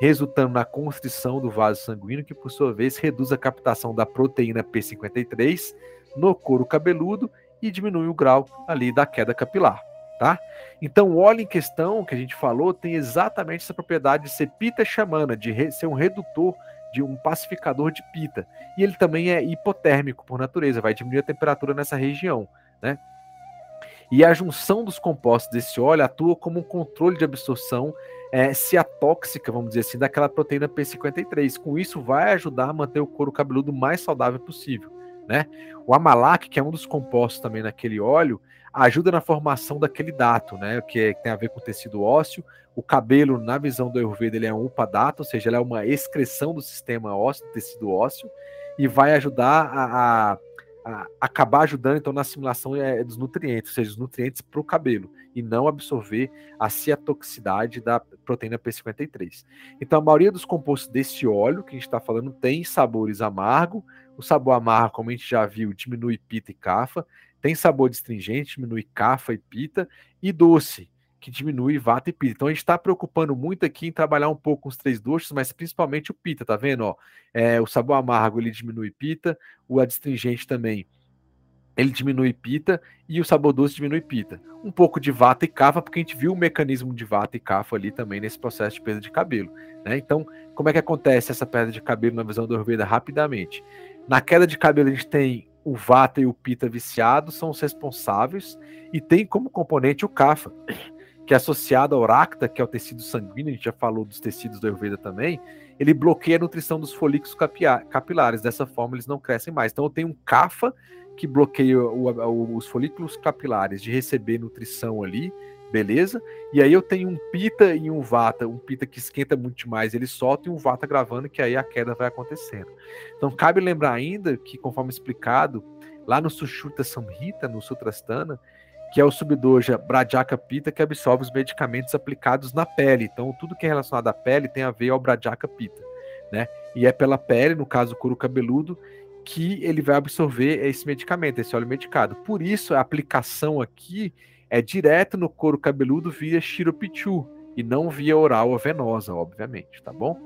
resultando na constrição do vaso sanguíneo, que por sua vez reduz a captação da proteína P53 no couro cabeludo e diminui o grau ali da queda capilar, tá? Então o óleo em questão que a gente falou tem exatamente essa propriedade de ser pita xamana, de ser um redutor de um pacificador de pita. E ele também é hipotérmico por natureza, vai diminuir a temperatura nessa região, né? E a junção dos compostos desse óleo atua como um controle de absorção é, tóxica, vamos dizer assim, daquela proteína P53. Com isso, vai ajudar a manter o couro cabeludo mais saudável possível. Né? O amalac, que é um dos compostos também naquele óleo, ajuda na formação daquele dato, né? Que, é, que tem a ver com o tecido ósseo. O cabelo, na visão do Ayurveda, ele é um upadato, ou seja, ele é uma excreção do sistema ósseo, do tecido ósseo, e vai ajudar a, a acabar ajudando então na assimilação é, dos nutrientes, ou seja, os nutrientes para o cabelo, e não absorver a ciatoxicidade da proteína P53. Então, a maioria dos compostos desse óleo que a gente está falando tem sabores amargo. O sabor amargo, como a gente já viu, diminui pita e cafa. Tem sabor astringente, diminui cafa e pita. E doce, que diminui vata e pita. Então a gente está preocupando muito aqui em trabalhar um pouco com os três doces, mas principalmente o pita, tá vendo? Ó, é, o sabor amargo ele diminui pita, o adstringente também ele diminui pita e o sabor doce diminui pita. Um pouco de vata e cafa, porque a gente viu o mecanismo de vata e cafa ali também nesse processo de perda de cabelo. Né? Então, como é que acontece essa perda de cabelo na visão do Ayurveda? Rapidamente. Na queda de cabelo, a gente tem o vata e o pita viciados, são os responsáveis, e tem como componente o kafa que é associado ao racta, que é o tecido sanguíneo, a gente já falou dos tecidos do Ayurveda também, ele bloqueia a nutrição dos folículos capilares, dessa forma eles não crescem mais. Então eu tenho um CAFA que bloqueia o, o, os folículos capilares de receber nutrição ali, beleza? E aí eu tenho um pita e um vata, um pita que esquenta muito mais, ele solta e um vata gravando, que aí a queda vai acontecendo. Então cabe lembrar ainda que, conforme explicado, lá no Sushruta Samhita, no Sutrastana, que é o subdoja Bradjaka Pita, que absorve os medicamentos aplicados na pele. Então, tudo que é relacionado à pele tem a ver ao Bradjaka Pita, né? E é pela pele, no caso o couro cabeludo, que ele vai absorver esse medicamento, esse óleo medicado. Por isso, a aplicação aqui é direto no couro cabeludo via Shiropichu e não via oral ou venosa, obviamente, tá bom?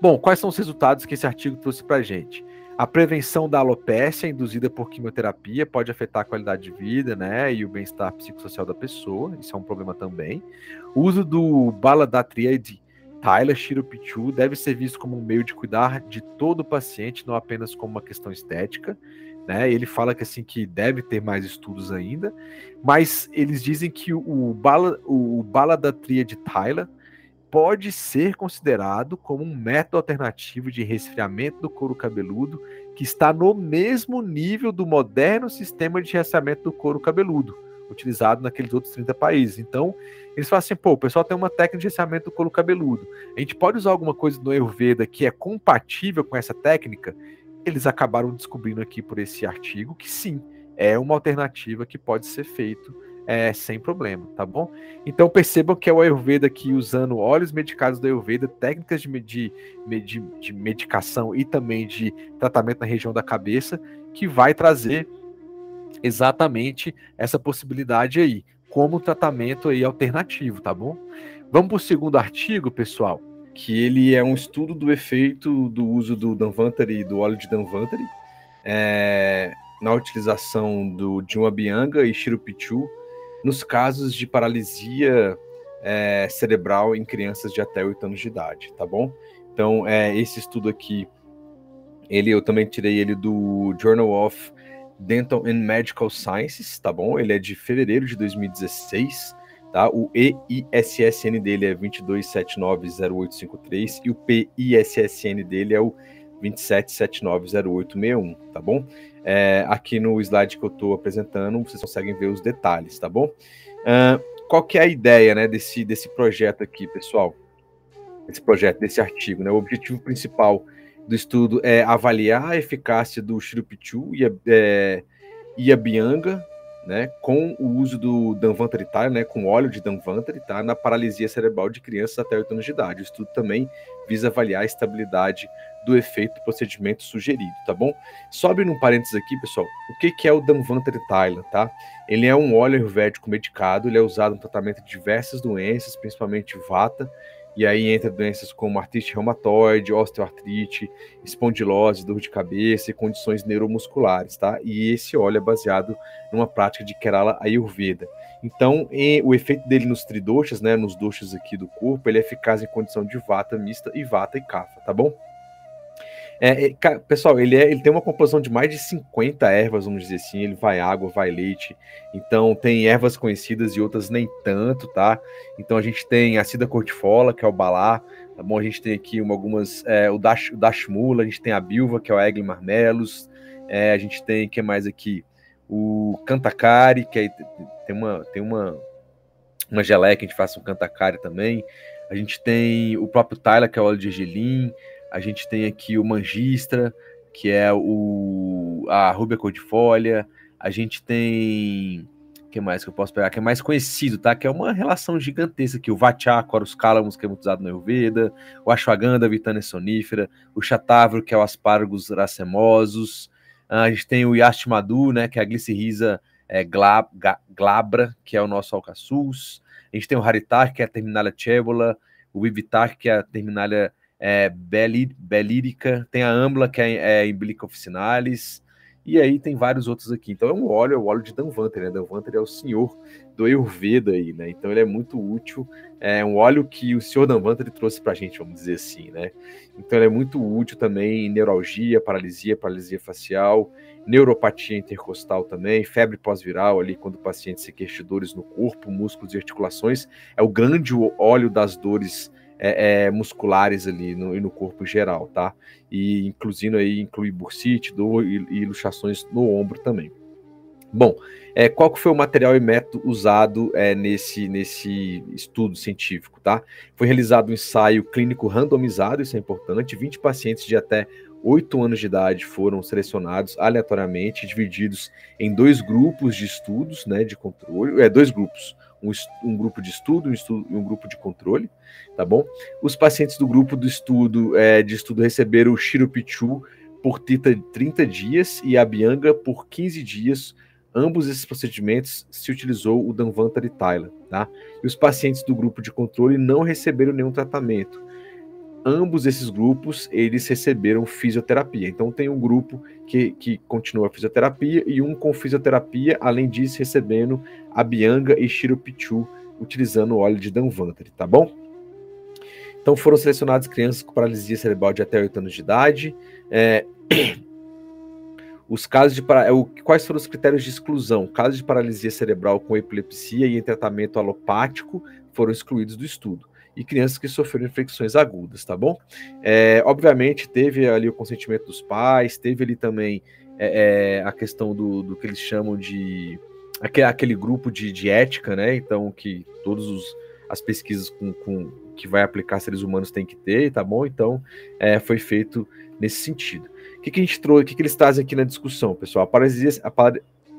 Bom, quais são os resultados que esse artigo trouxe para gente? A prevenção da alopecia induzida por quimioterapia pode afetar a qualidade de vida, né, e o bem-estar psicossocial da pessoa. Isso é um problema também. O uso do baladatria Tyler Shiropichu deve ser visto como um meio de cuidar de todo o paciente, não apenas como uma questão estética. Né? Ele fala que assim que deve ter mais estudos ainda, mas eles dizem que o, bala, o baladatria de Tyler pode ser considerado como um método alternativo de resfriamento do couro cabeludo que está no mesmo nível do moderno sistema de resfriamento do couro cabeludo, utilizado naqueles outros 30 países. Então, eles falam assim, pô, o pessoal tem uma técnica de resfriamento do couro cabeludo. A gente pode usar alguma coisa do Ayurveda que é compatível com essa técnica? Eles acabaram descobrindo aqui por esse artigo que sim, é uma alternativa que pode ser feito é, sem problema, tá bom? Então percebam que é o Ayurveda aqui usando óleos medicados do Ayurveda, técnicas de, de, de, de medicação e também de tratamento na região da cabeça, que vai trazer exatamente essa possibilidade aí, como tratamento aí alternativo, tá bom? Vamos para o segundo artigo, pessoal, que ele é um estudo do efeito do uso do Danvantari, do óleo de Danvantari, é, na utilização do, de uma bianga e Shirupichu nos casos de paralisia é, cerebral em crianças de até 8 anos de idade, tá bom? Então, é, esse estudo aqui, ele eu também tirei ele do Journal of Dental and Medical Sciences, tá bom? Ele é de fevereiro de 2016, tá? O EISSN dele é 22790853 e o PISSN dele é o 27790861, tá bom? É, aqui no slide que eu estou apresentando, vocês conseguem ver os detalhes, tá bom? Uh, qual que é a ideia né, desse, desse projeto aqui, pessoal? Esse projeto, desse artigo, né? O objetivo principal do estudo é avaliar a eficácia do Shrupichu e a, é, e a Bianga, né, com o uso do Danvantari, né, com óleo de Danvantari, tá, na paralisia cerebral de crianças até 8 anos de idade. O estudo também visa avaliar a estabilidade do efeito do procedimento sugerido, tá bom? Sobe num parênteses aqui, pessoal, o que, que é o Thailand, tá? Ele é um óleo ayurvédico medicado, ele é usado no tratamento de diversas doenças, principalmente vata, e aí entra doenças como artrite reumatoide, osteoartrite, espondilose, dor de cabeça e condições neuromusculares, tá? E esse óleo é baseado numa prática de Kerala Ayurveda. Então, o efeito dele nos tridoshas, né, nos doshas aqui do corpo, ele é eficaz em condição de vata mista e vata e kapha, tá bom? É, é, pessoal, ele, é, ele tem uma composição de mais de 50 ervas, vamos dizer assim. Ele vai água, vai leite. Então, tem ervas conhecidas e outras nem tanto, tá? Então, a gente tem a cida cortifola, que é o balá. Tá bom? A gente tem aqui uma, algumas. É, o, dash, o dashmula, a gente tem a bilva, que é o Egli marmelos. É, a gente tem, que mais aqui? O cantacari, que tem uma, tem uma, uma geleia que a gente faz um cantacari também. A gente tem o próprio Tyler, que é o óleo de gergelim. A gente tem aqui o Mangistra, que é o a Rubia Codifolha. A gente tem que mais que eu posso pegar? Que é mais conhecido, tá? Que é uma relação gigantesca aqui. O Vachakra, os cálamos, que é muito usado no Ayurveda. O Ashwagandha, Vitânia sonífera. O Chatavro, que é o Aspargos racemosos. Ah, a gente tem o Yastimadu, né? Que é a Glicirrhiza é, glabra, que é o nosso alcaçuz. A gente tem o Haritar, que é a Terminalia Cebola. O Vivitar, que é a Terminalia é, Belírica, tem a Ambla, que é, é officinalis, e aí tem vários outros aqui. Então é um óleo, é o óleo de Danvanter, né? Danvanter é o senhor do Ayurveda aí, né? Então ele é muito útil, é um óleo que o senhor Danvanter trouxe pra gente, vamos dizer assim, né? Então ele é muito útil também em neuralgia, paralisia, paralisia facial, neuropatia intercostal também, febre pós-viral ali, quando o paciente se queixa de dores no corpo, músculos e articulações, é o grande óleo das dores é, é, musculares ali no, no corpo geral, tá? E inclusive aí inclui bursite, dor e, e luxações no ombro também. Bom, é, qual que foi o material e método usado é, nesse, nesse estudo científico, tá? Foi realizado um ensaio clínico randomizado, isso é importante, 20 pacientes de até 8 anos de idade foram selecionados aleatoriamente, divididos em dois grupos de estudos, né, de controle, é, dois grupos, um, um grupo de estudo, um estudo e um grupo de controle, tá bom? Os pacientes do grupo do estudo é, de estudo receberam o Shirupichu por 30 dias e a Bianga por 15 dias. Ambos esses procedimentos se utilizou o Danvantari Thailand, tá? E os pacientes do grupo de controle não receberam nenhum tratamento ambos esses grupos eles receberam fisioterapia. Então tem um grupo que, que continua a fisioterapia e um com fisioterapia, além disso recebendo a Bianga e Shirupichu utilizando o óleo de Danvantari, tá bom? Então foram selecionadas crianças com paralisia cerebral de até 8 anos de idade. É... [clears throat] Os casos de para... É quais foram os critérios de exclusão? Casos de paralisia cerebral com epilepsia e em tratamento alopático foram excluídos do estudo. E crianças que sofreram infecções agudas, tá bom? É, obviamente, teve ali o consentimento dos pais, teve ali também é, é, a questão do, do, que eles chamam de aquele, aquele grupo de, de, ética, né? Então, que todas as pesquisas com, com, que vai aplicar seres humanos têm que ter, tá bom? Então, é, foi feito nesse sentido. O que, que a gente trouxe, o que, que eles trazem aqui na discussão, pessoal? A paralisia, a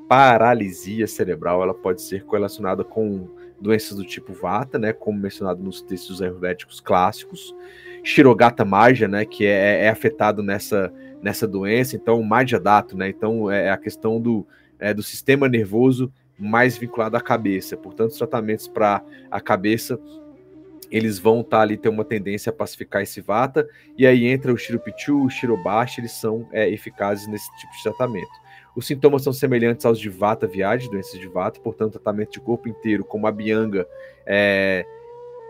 paralisia cerebral ela pode ser correlacionada com doenças do tipo Vata, né, como mencionado nos textos ayurvédicos clássicos, Shirogata Marja, né, que é, é afetado nessa, nessa doença, então Madhya Dato, né, então é a questão do, é, do sistema nervoso mais vinculado à cabeça, portanto os tratamentos para a cabeça eles vão estar tá ali ter uma tendência a pacificar esse vata, e aí entra o Shiropichu, o Shirobashi, eles são é, eficazes nesse tipo de tratamento. Os sintomas são semelhantes aos de Vata Viade, doenças de Vata, portanto, tratamento de corpo inteiro, como a Bianga, é,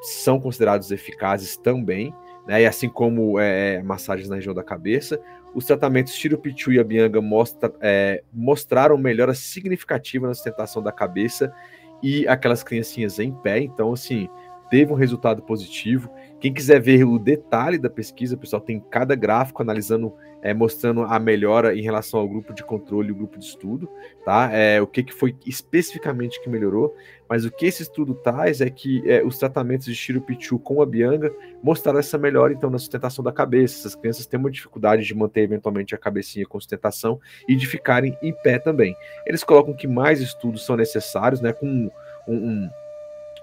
são considerados eficazes também, né? E assim como é massagens na região da cabeça. Os tratamentos Tirupichu e a Bianga mostra, é, mostraram melhora significativa na sustentação da cabeça e aquelas criancinhas em pé. Então, assim, teve um resultado positivo. Quem quiser ver o detalhe da pesquisa, pessoal, tem cada gráfico analisando, é, mostrando a melhora em relação ao grupo de controle e o grupo de estudo, tá? É, o que, que foi especificamente que melhorou, mas o que esse estudo traz é que é, os tratamentos de Shirupichu com a Bianga mostraram essa melhora, então, na sustentação da cabeça. Essas crianças têm uma dificuldade de manter, eventualmente, a cabecinha com sustentação e de ficarem em pé também. Eles colocam que mais estudos são necessários, né, com um, um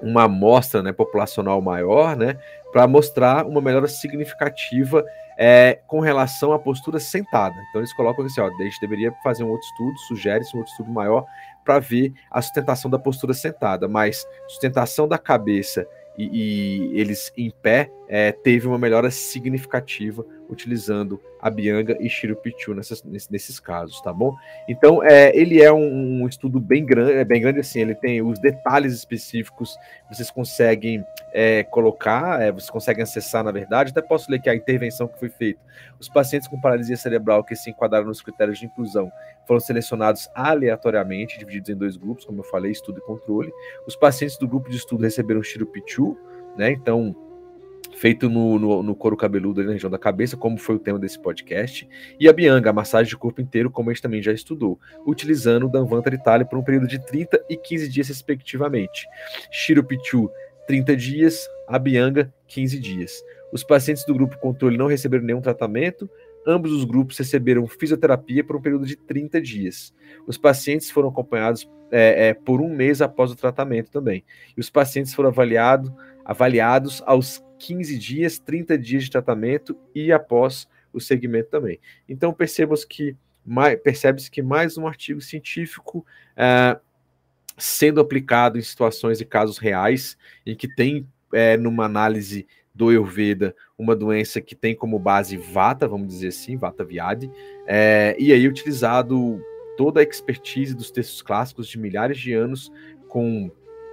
uma amostra né, populacional maior, né, para mostrar uma melhora significativa é, com relação à postura sentada. Então eles colocam assim, ó, a gente deveria fazer um outro estudo, sugere-se um outro estudo maior para ver a sustentação da postura sentada, mas sustentação da cabeça e, e eles em pé é, teve uma melhora significativa utilizando a Bianga e Shirupichu nessas, nesses casos, tá bom? Então, é, ele é um, um, estudo bem grande, é bem grande assim, ele tem os detalhes específicos, vocês conseguem é, colocar, é, vocês conseguem acessar, na verdade, até posso ler que a intervenção que foi feita. Os pacientes com paralisia cerebral que se enquadraram nos critérios de inclusão foram selecionados aleatoriamente, divididos em dois grupos, como eu falei, estudo e controle. Os pacientes do grupo de estudo receberam Shirupichu, né, então feito no, no, no, couro cabeludo na região da cabeça, como foi o tema desse podcast, e a Bianga, a massagem de corpo inteiro, como a gente também já estudou, utilizando o Danvanta Itália por um período de 30 e 15 dias, respectivamente. Shirupichu, 30 dias, a Bianga, 15 dias. Os pacientes do grupo controle não receberam nenhum tratamento, ambos os grupos receberam fisioterapia por um período de 30 dias. Os pacientes foram acompanhados é, é, por um mês após o tratamento também. E os pacientes foram avaliado, avaliados aos 15 dias, 30 dias de tratamento e após o segmento também. Então percebemos que percebe-se que mais um artigo científico é, sendo aplicado em situações e casos reais, em que tem é, numa análise do Ayurveda uma doença que tem como base Vata, vamos dizer assim, Vata Viade, é, e aí utilizado toda a expertise dos textos clássicos de milhares de anos com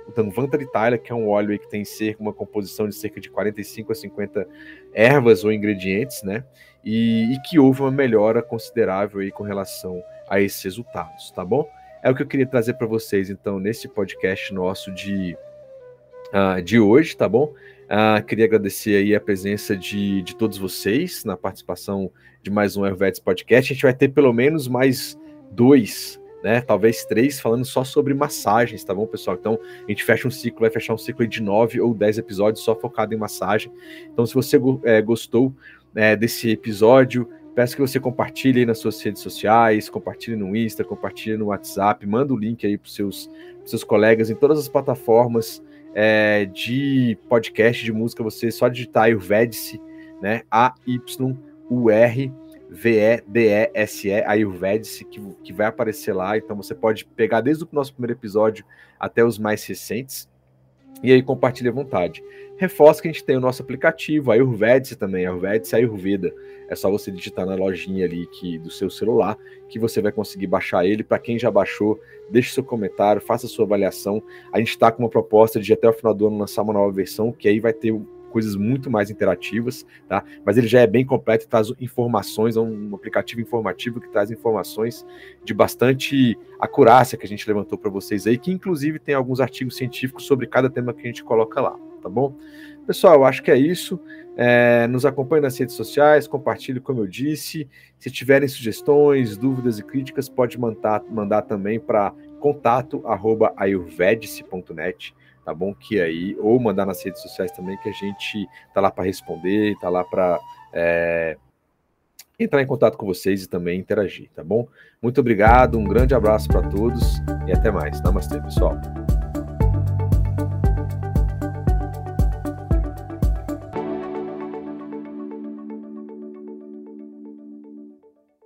o Tanvanta Italia, que é um óleo que tem cerca, uma composição de cerca de 45 a 50 ervas ou ingredientes, né? E, e que houve uma melhora considerável aí com relação a esses resultados, tá bom? É o que eu queria trazer para vocês, então, nesse podcast nosso de, uh, de hoje, tá bom? Uh, queria agradecer aí a presença de, de todos vocês na participação de mais um Ayurvedas Podcast. A gente vai ter pelo menos mais dois né? Talvez três falando só sobre massagens, tá bom, pessoal? Então a gente fecha um ciclo, vai fechar um ciclo de nove ou dez episódios só focado em massagem. Então, se você é, gostou é, desse episódio, peço que você compartilhe aí nas suas redes sociais, compartilhe no Insta, compartilhe no WhatsApp, manda o link aí para os seus, seus colegas em todas as plataformas é, de podcast, de música. Você só digitar Ayurvedice, né? A-Y-U-R V-E-D-E-S-E, Ayurvedic, que, que vai aparecer lá. Então você pode pegar desde o nosso primeiro episódio até os mais recentes e aí compartilhe à vontade. Reforça que a gente tem o nosso aplicativo, Ayurvedic também, Ayurvedic Ayurveda. É só você digitar na lojinha ali que, do seu celular que você vai conseguir baixar ele. Para quem já baixou, deixe seu comentário, faça sua avaliação. A gente está com uma proposta de até o final do ano lançar uma nova versão, que aí vai ter coisas muito mais interativas, tá? Mas ele já é bem completo, traz informações, é um aplicativo informativo que traz informações de bastante acurácia que a gente levantou para vocês aí, que inclusive tem alguns artigos científicos sobre cada tema que a gente coloca lá, tá bom? Pessoal, eu acho que é isso. É, nos acompanhe nas redes sociais, compartilhe, como eu disse. Se tiverem sugestões, dúvidas e críticas, pode mandar, mandar também para contato@ayurvedice.net, tá bom? Que aí ou mandar nas redes sociais também que a gente tá lá para responder, tá lá para é, entrar em contato com vocês e também interagir, tá bom? Muito obrigado, um grande abraço para todos e até mais. Namastê, pessoal.